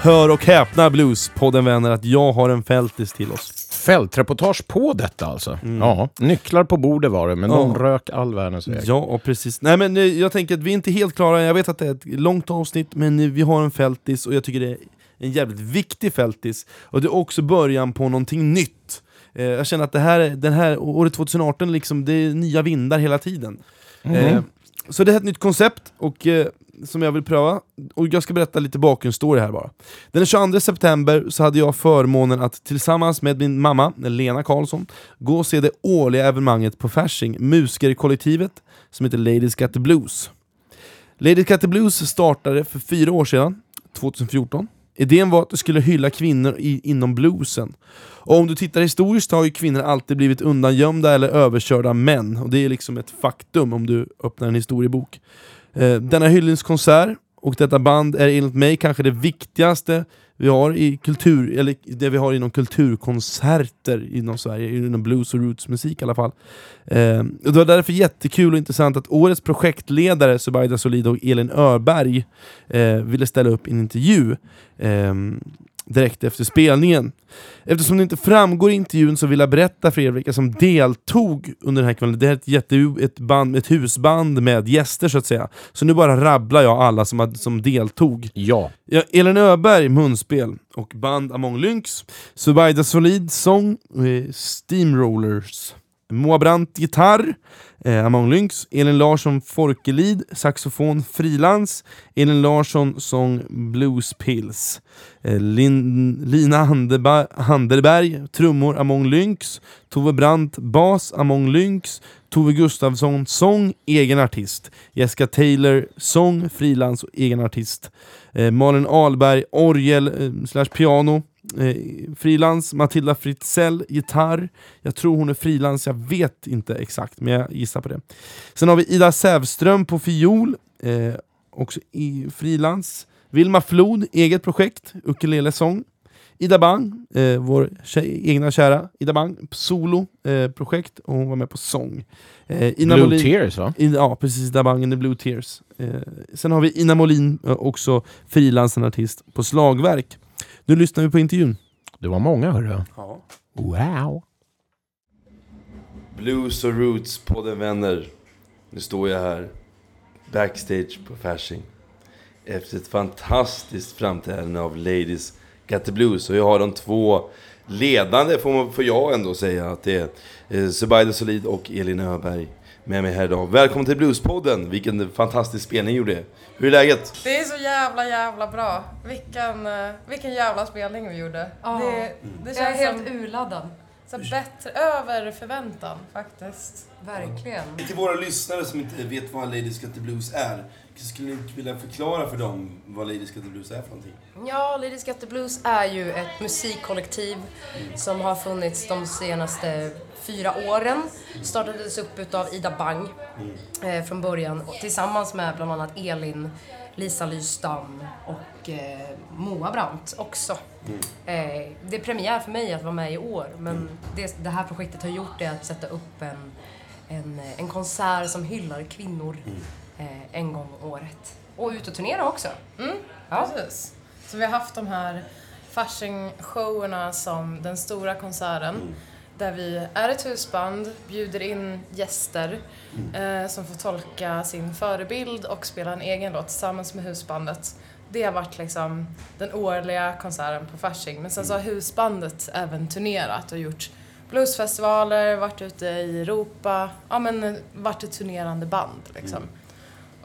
Hör och häpna Blues-podden vänner att jag har en fältis till oss. Fältreportage på detta alltså. Ja, nycklar på bordet var det, men de Mm. Ja. rök all världens väg. Ja, precis. Nej men eh, jag tänker att vi är inte helt klara, jag vet att det är ett långt avsnitt, men eh, vi har en fältis och jag tycker det är en jävligt viktig fältis. Och det är också början på någonting nytt. Eh, jag känner att det här, den här året 2018, liksom, det är nya vindar hela tiden. Eh, så det här är ett nytt koncept, och eh, som jag vill pröva. Och jag ska berätta lite bakgrundsstory här bara. Den 22 september så hade jag förmånen att tillsammans med min mamma, Lena Karlsson, gå och se det årliga evenemanget på Fasching, musikerkollektivet, som heter Ladies Got the Blues. Ladies Got the Blues startade för fyra år sedan, 2014. Idén var att det skulle hylla kvinnor i, inom bluesen. Och om du tittar historiskt har ju kvinnor alltid blivit undangömda eller överkörda av män. Och det är liksom ett faktum om du öppnar en historiebok. Eh, denna hyllningskonsert och detta band är enligt mig kanske det viktigaste vi har i kultur, eller det vi har inom kulturkonserter inom Sverige, inom blues och rootsmusik i alla fall. Eh, och det var därför jättekul och intressant att årets projektledare Subaida Solid och Elin Örberg eh, ville ställa upp i en intervju eh, direkt efter spelningen. Eftersom det inte framgår i intervjun så vill jag berätta för er vilka som deltog under den här kvällen. Det är ett, jätte, ett, band, ett husband med gäster så att säga. Så nu bara rabblar jag alla som, som deltog. Ja. Ja, Elin Öberg, munspel och band Among Lynx. Subaida Solid, sång. eh, Steamrollers. Moa Brandt, gitarr. Eh, Among Lynx. Elin Larsson, Forkelid, saxofon, frilans. Elin Larsson, sång Blues Pills. Eh, Lin, Lina Handeba, Handerberg, trummor Among Lynx. Tove Brandt, bas Among Lynx. Tove Gustafsson, sång, egen artist. Jessica Taylor, sång, frilans och egen artist. Eh, Malin Ahlberg, orgel eh, slash piano. Eh, frilans, Matilda Fritzell, gitarr. Jag tror hon är frilans, jag vet inte exakt, men jag gissar på det. Sen har vi Ida Sävström på fiol, eh, också i frilans. Vilma Flod, eget projekt, ukulele-sång. Ida Bang, eh, vår tjej, egna kära Ida Bang, solo eh, projekt och hon var med på sång. Eh, Ina Blue Molin- Tears va? i, ja, precis. Ida Bang and the Blue Tears. Eh, sen har vi Ina Molin, eh, också frilansande artist på slagverk. Nu lyssnar vi på intervjun. Det var många hörru. Wow. Blues och roots på den vänner. Nu står jag här backstage på Fasching. Efter ett fantastiskt framträdande av Ladies Got the Blues. Och jag har de två ledande, får, man, får jag ändå säga, att det är eh, Zubaida Solid och Elin Öberg med mig här idag. Välkommen till Bluespodden! Vilken fantastisk spelning ni gjorde. Hur är läget? Det är så jävla jävla bra. Vilken, eh, vilken jävla spelning vi gjorde. Ja. Det, det Jag är känns helt som urladdad. Så bättre, över förväntan faktiskt. Verkligen. Till våra lyssnare som inte vet vad Ladies Got the Blues är, skulle ni vilja förklara för dem vad Ladies Got the Blues är för någonting? Ja, Ladies Got the Blues är ju ett musikkollektiv som har funnits de senaste fyra åren. Startades upp utav Ida Bang eh, från början och tillsammans med bland annat Elin, Lisa Lystam och eh, Moa Brandt också. Eh, det är premiär för mig att vara med i år men det, det här projektet har gjort är att sätta upp en, en, en konsert som hyllar kvinnor eh, en gång om året. Och ut och turnera också. Ja. Precis. Så vi har haft de här Fasching-showerna som den stora konserten. Där vi är ett husband, bjuder in gäster eh, som får tolka sin förebild och spela en egen låt tillsammans med husbandet. Det har varit liksom den årliga konserten på Fasching. Men sen så har husbandet även turnerat och gjort bluesfestivaler, varit ute i Europa, ja men varit ett turnerande band liksom.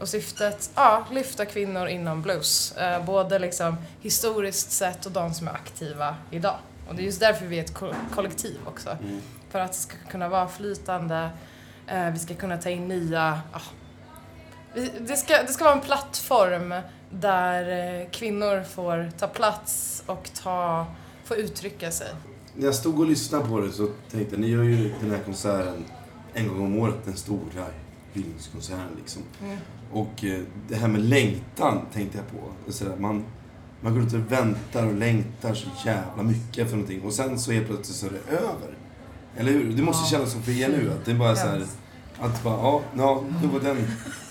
Och syftet, ja, lyfta kvinnor inom blues. Eh, både liksom historiskt sett och de som är aktiva idag. Och det är just därför vi är ett ko- kollektiv också. För att det ska kunna vara flytande, eh, vi ska kunna ta in nya, ja. Vi, det, ska, det ska vara en plattform där eh, kvinnor får ta plats och ta, få uttrycka sig. När jag stod och lyssnade på det så tänkte jag, ni gör ju den här konserten en gång om året, den stora hyllningskonserten liksom. Och eh, det här med längtan tänkte jag på. Så där, man, man går ut och väntar och längtar så jävla mycket efter någonting och sen så helt plötsligt så är det över. Eller hur? Det måste kännas som för er nu att det är bara så här, att bara, ja, ja, det var den,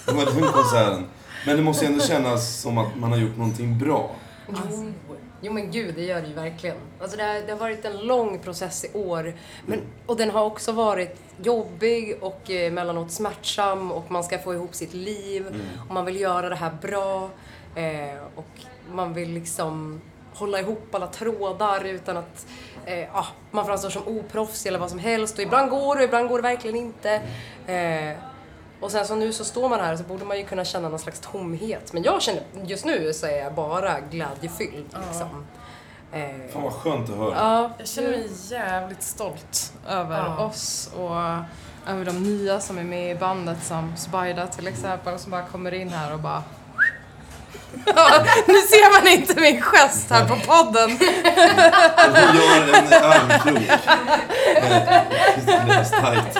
det var den konserten. Men det måste ju ändå kännas som att man har gjort någonting bra. Jo, jo men gud, det gör det ju verkligen. Alltså det, har, det har varit en lång process i år. Men, och den har också varit jobbig och eh, emellanåt smärtsam och man ska få ihop sitt liv och man vill göra det här bra. Eh, och man vill liksom hålla ihop alla trådar utan att eh, ja, man framstår som oproffsig eller vad som helst. Och ibland går det och ibland går det verkligen inte. Eh, och sen så nu så står man här så borde man ju kunna känna någon slags tomhet. Men jag känner, just nu så är jag bara glädjefylld liksom. Eh, Fan vad skönt att höra. ja, Jag känner mig jävligt stolt över Ja. oss och över de nya som är med i bandet som Spider till exempel som bara kommer in här och bara Ja, nu ser man inte min gest här på podden. Hon gör en armkrok. Tajt.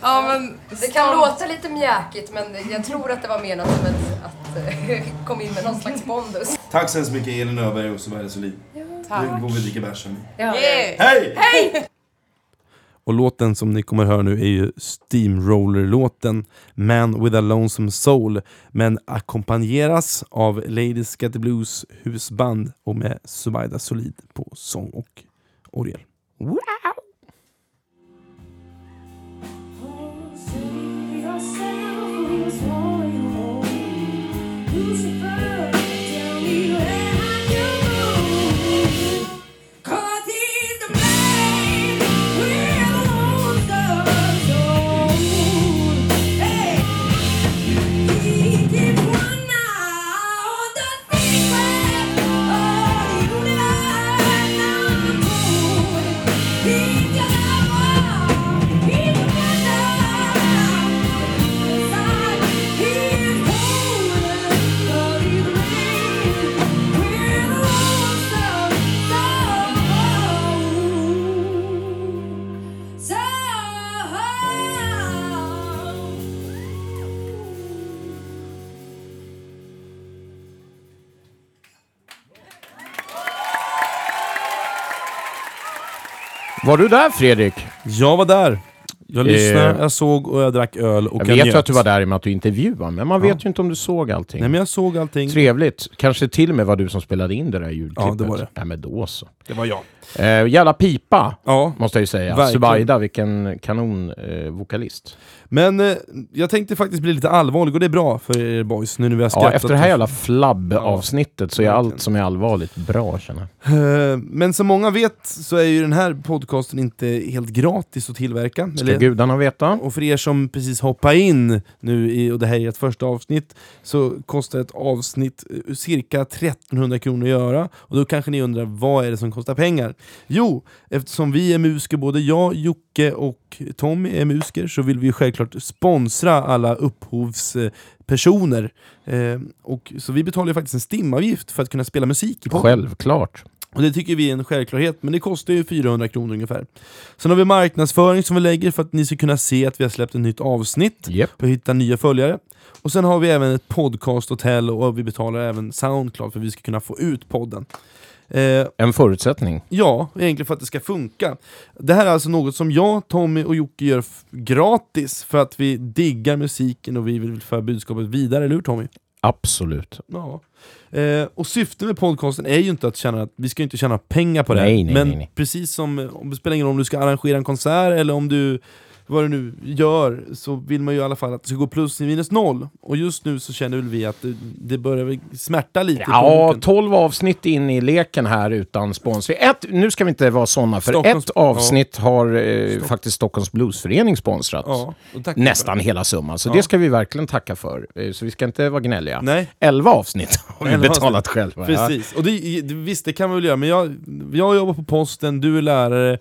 Ja, men Det kan låta lite mjäkigt men jag tror att det var menat som ett, att eh, kom in med någon slags pondus. Tack så hemskt mycket Elin Öberg och Sverige Solin. Tack. Nu går vi och dricker bärs. Ja. Hej! Och låten som ni kommer höra nu är ju Steamroller-låten Man with a Lonesome Soul men ackompanjeras av Ladies Get the Blues husband och med Subaida Solid på sång och orgel. Var du där Fredrik? Jag var där. Jag Eh, lyssnade, jag såg och jag drack öl och Jag jag, vet ju njöt. att du var där i och med att du intervjuade, men man Ja. vet ju inte om du såg allting. Nej men jag såg allting. Trevligt. Kanske till och med var du som spelade in det där ljudklippet. Ja, det var det. Ja, men då så. Det var jag. Eh, jävla pipa, Ja. måste jag ju säga. Subaida, vilken kanonvokalist. Eh, vokalist. Men eh, jag tänkte faktiskt bli lite allvarlig och det är bra för er boys nu när vi har ja, skrattat. efter det här jävla flabb-avsnittet så är allt som är allvarligt bra, känner jag. Eh, Men som många vet så är ju den här podcasten inte helt gratis att tillverka. Ska gudarna veta. Och för er som precis hoppar in nu i, och det här är ett första avsnitt, så kostar ett avsnitt eh, cirka 1300 kronor att göra. Och då kanske ni undrar, vad är det som kostar pengar? Jo, eftersom vi är musiker, både jag, Jocke och Tommy är musiker, så vill vi ju självklart sponsra alla upphovspersoner. Eh, och, så vi betalar ju faktiskt en stimavgift för att kunna spela musik i podden. Självklart. Och det tycker vi är en självklarhet, men det kostar ju 400 kronor ungefär. Sen har vi marknadsföring som vi lägger för att ni ska kunna se att vi har släppt ett nytt avsnitt Yep. och hitta nya följare. Och sen har vi även ett podcasthotell och vi betalar även Soundcloud för att vi ska kunna få ut podden. Eh, En förutsättning. ja, egentligen för att det ska funka. Det här är alltså något som jag, Tommy och Jocke gör gratis för att vi diggar musiken och vi vill föra budskapet vidare, eller hur Tommy? Absolut. Ja. Eh, och syftet med podcasten är ju inte att tjäna, att vi ska inte tjäna pengar på det. Nej, nej, men nej, precis som, om det spelar ingen roll om du ska arrangera en konsert eller om du, vad du nu gör, så vill man ju i alla fall att det ska gå plus i minus noll. Och just nu så känner väl vi att det, det börjar smärta lite Ja, plånboken. 12 avsnitt in i leken här utan sponsring. Ett, nu ska vi inte vara såna, för Stockholms- ett avsnitt har eh, faktiskt Stockholms Bluesförening sponsrat. Ja, Nästan hela summan, så Ja. det ska vi verkligen tacka för. Eh, Så vi ska inte vara gnälliga. Nej. 11 avsnitt har vi 11 betalat avsnitt. själva. Precis, och det, visst det kan vi väl göra, men jag, jag jobbar på posten, du är lärare,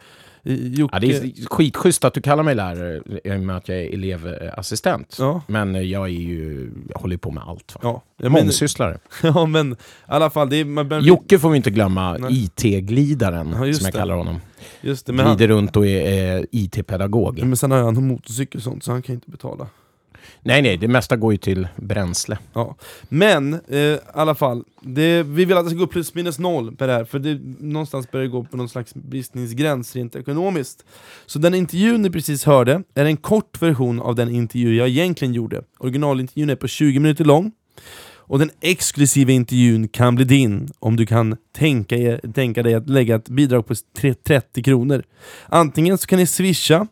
Jocke... Ja, det är skitschysst att du kallar mig lärare i och med att jag är elevassistent. Ja. Men eh, jag är ju, jag håller på med allt. Va? Ja, jag men, Mångsysslare. ja men i alla fall, det är, man, Jocke får vi inte glömma. IT-glidaren, Ja, som jag det. kallar honom. just det, men, han, Glider runt och är eh, IT-pedagog. men sen har han motorcykel och sånt, så han kan inte betala. Nej, nej, det mesta går ju till bränsle. Ja. Men eh, i alla fall, det, vi vill att det ska gå plus minus noll på det här, för det, någonstans börjar det gå på någon slags bristningsgräns rent ekonomiskt. Så den intervjun ni precis hörde är en kort version av den intervju jag egentligen gjorde. Originalintervjun är på 20 minuter lång. Och den exklusiva intervjun kan bli din om du kan tänka, er, tänka dig att lägga ett bidrag på 30 kronor. Antingen så kan ni swisha,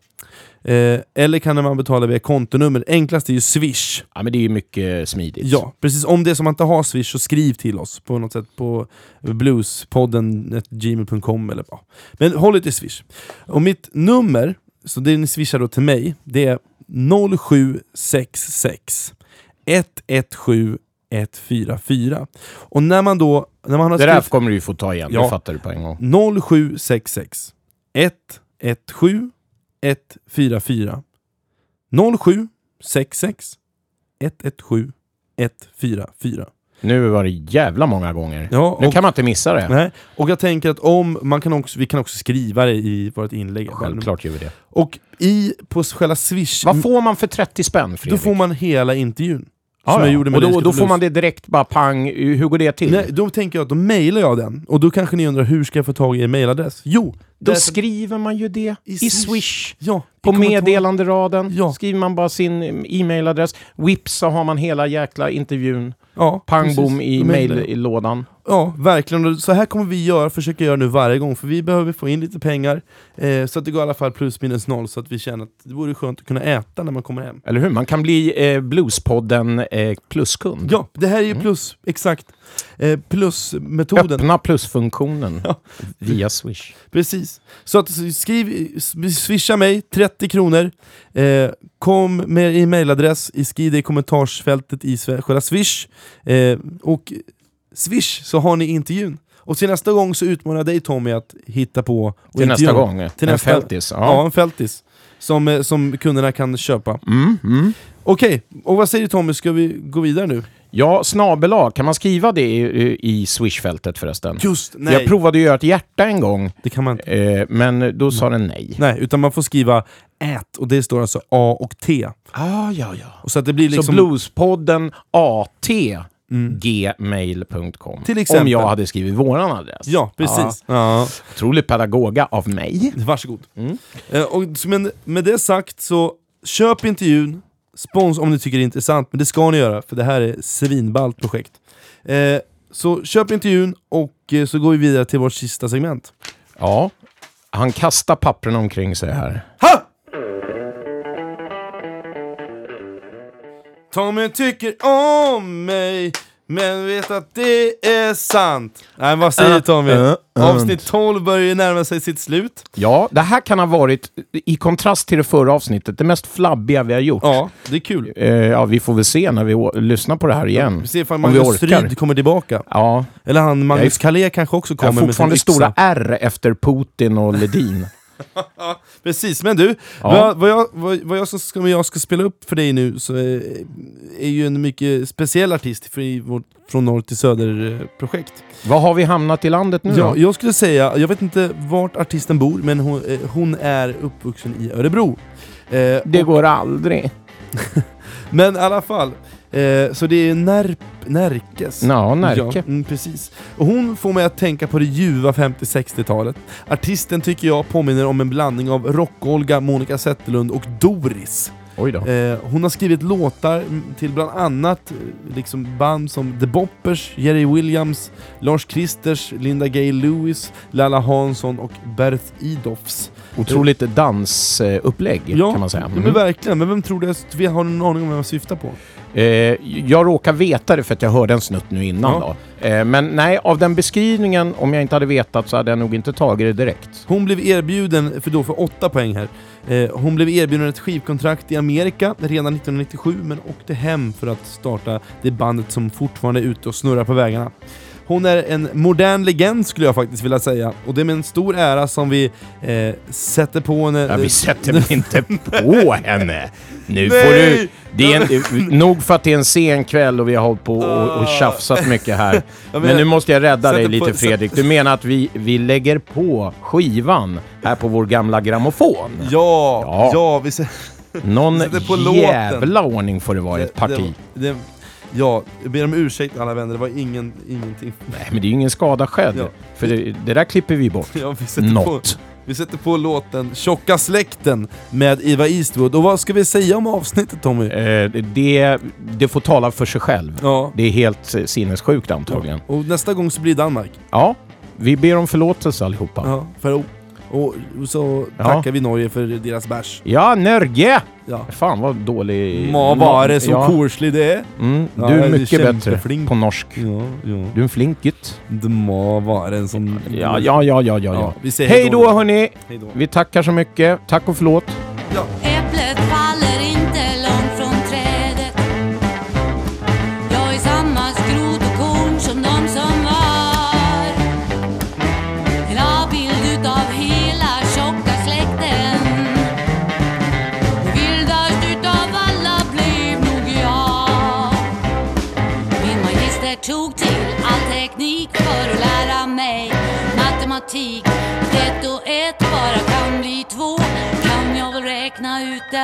eh, eller kan man betala via kontonummer. Enklast är ju swish. Ja, men det är ju mycket smidigt. Ja, precis. Om det är som att inte har Swish så skriv till oss på något sätt på bluespodden gmail.com eller ja. Men håll er till Swish. Och mitt nummer, så det ni swishar då till mig, det är 0766 117 144. Och när man då... När man har Det där skrivit kommer du ju få ta igen, Ja. det fattar du på en gång. 0766 117 144 0766 117 144. Nu var det jävla många gånger. Ja, nu och- kan man inte missa det. Nej. Och jag tänker att om, man kan också, vi kan också skriva det i vårt inlägg. Självklart gör vi det. Och i, på själva Swish, Vad får man för 30 spänn, då Fredrik? får man hela intervjun. Som ja. jag gjorde med och då, då får man det direkt bara pang. Hur går det till? Nej, då tänker jag att då mailar jag den. Och då kanske ni undrar, hur ska jag få tag i er mailadress? Jo, Då därför- skriver man ju det i, Swish. Swish. ja, På i meddelanderaden Ja. skriver man bara sin e-mailadress. Whips så har man hela jäkla intervjun. Ja, Pang bom i mail-lådan. Ja, verkligen. Så här kommer vi göra, försöka göra nu varje gång, för vi behöver få in lite pengar, eh, så att det går i alla fall plus minus noll, så att vi känner att det vore skönt att kunna äta när man kommer hem. Eller hur? Man kan bli eh, Bluespodden eh, pluskund. Ja, det här är ju plus, exakt. Eh, plusmetoden. Öppna plusfunktionen Ja. via Swish. Precis. Så att skriv, swisha mig 30 kronor, eh, kom med er mailadress, i- skriv det i kommentarsfältet i själva swish, eh, och swish så har ni intervjun. Och till nästa gång så utmanar jag dig Tommy att hitta på och Till nästa gång. Till en nästa- fältis. Ja, Ja. en fältis. Som, eh, som kunderna kan köpa. Mm, mm. Okej, och vad säger du Tommy, ska vi gå vidare nu? Ja, snabel A. Kan man skriva det i, i Swish-fältet förresten? Just, Jag provade att göra ett hjärta en gång, Det kan man inte. eh, men då sa den nej. Nej, utan man får skriva ät, och det står alltså A och T. Ah, ja, ja. Och så att det blir liksom... Så Bluespodden AT Mm. gmail.com. Till exempel. Om jag hade skrivit våran adress. Ja, precis. Ja. Otroligt pedagoga av mig. Varsågod. Mm. Eh, och, men med det sagt så, köp intervjun, spons om ni tycker det är intressant, men det ska ni göra, för det här är svinballt projekt. Eh, så köp intervjun, och eh, så går vi vidare till vårt sista segment. Ja, han kastar pappren omkring sig här. Ha! Tommy tycker om mig, men vet att det är sant. Nej, vad säger Äh, Tommy? äh, äh. Avsnitt 12 börjar ju närma sig sitt slut. Ja, det här kan ha varit, i kontrast till det förra avsnittet, det mest flabbiga vi har gjort. Ja, det är kul. Eh, ja, vi får väl se när vi lyssnar på det här igen. Vi ser ifall Magnus. Frid kommer tillbaka. Ja, Eller han, Magnus Jag Calais kanske också jag kommer har med sin fortfarande yxa. stora R efter Putin och Ledin. Precis, men du, Ja. vad, vad, jag, vad, vad jag, ska, vad jag ska spela upp för dig nu så är, är ju en mycket speciell artist för i vårt Från norr till söder-projekt. Var har vi hamnat i landet nu Ja, då? jag skulle säga, jag vet inte vart artisten bor, men hon, eh, hon är uppvuxen i Örebro. Eh, Det och- går aldrig. Men i alla fall, eh, så det är Närp, Närkes. Ja, Närke. Ja, mm, precis. Och hon får mig att tänka på det ljuva 50-60-talet. Artisten tycker jag påminner om en blandning av Rock-Olga, Monica Zetterlund och Doris. Oj. Eh, hon har skrivit låtar mm, till bland annat eh, liksom band som The Boppers, Jerry Williams, Lars Kristers, Linda Gay Lewis, Lalla Hansson och Berth Idofs. Otroligt dansupplägg kan man säga. ja, Mm. men verkligen. Men vem tror du, vi har någon aning om vem jag syftar på? Eh, jag råkar veta det för att jag hörde en snutt nu innan Ja. då. Eh, men nej, av den beskrivningen, om jag inte hade vetat så hade jag nog inte tagit det direkt. Hon blev erbjuden, för då för åtta poäng här, eh, hon blev erbjuden ett skivkontrakt i Amerika redan 1997 men åkte hem för att starta det bandet som fortfarande är ute och snurrar på vägarna. Hon är en modern legend skulle jag faktiskt vilja säga, och det är med en stor ära som vi eh, sätter på henne... Ja, vi sätter väl inte på henne. Nu Nej! får du... Det är en, nog för att det är en sen kväll och vi har hållit på och, och tjafsat mycket här. Men nu måste jag rädda dig lite Fredrik. Du menar att vi, vi lägger på skivan här på vår gamla grammofon? Ja, Ja. ja, vi. Någon jävla ordning får det vara i ett parti. Det, det, ja, jag ber om ursäkt alla vänner, det var ingen, ingenting. Nej, men det är ju ingen skada skedd. Ja. För det, det där klipper vi bort. Ja, vi sätter på, Något. vi sätter på låten Tjocka släkten med Eva Eastwood. Och vad ska vi säga om avsnittet Tommy? Eh, det, det får tala för sig själv. Ja. Det är helt eh, sinnessjukt antagligen. Och nästa gång så blir det Danmark. Ja, vi ber om förlåtelse allihopa. Ja, för och, så Ja. tackar vi Norge för deras bärs. Ja, Norge! Ja. Fan vad dålig... Må vara så ja. korslig det är. Mm, Ja, du det är är mycket bättre kämpeflink. på norsk. Ja, ja. Du är en flinkigt. Det må vara en sån... Ja, ja, ja, ja, ja. ja. Ja, vi säger Hej då hörni! Hej då. Vi tackar så mycket. Tack och förlåt. Äpplet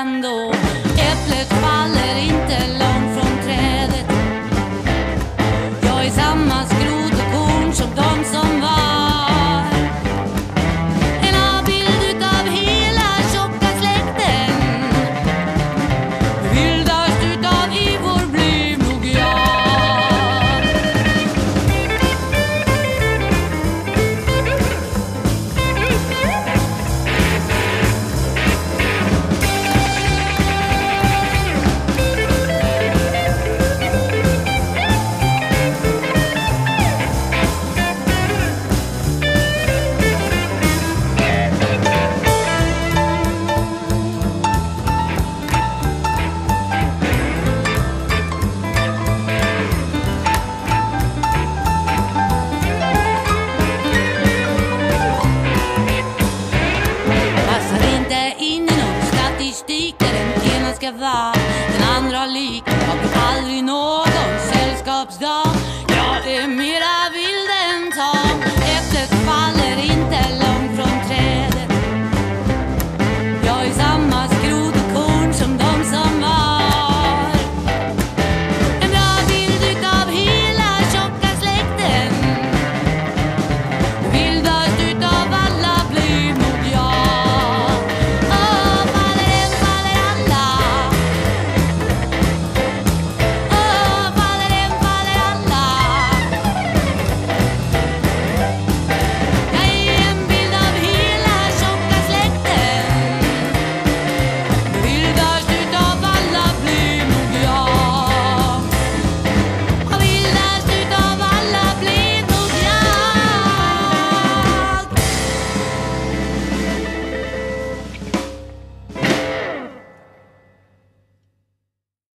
ändå. Äpplet faller inte långt från trädet. Jag är samma skrot och korn som de som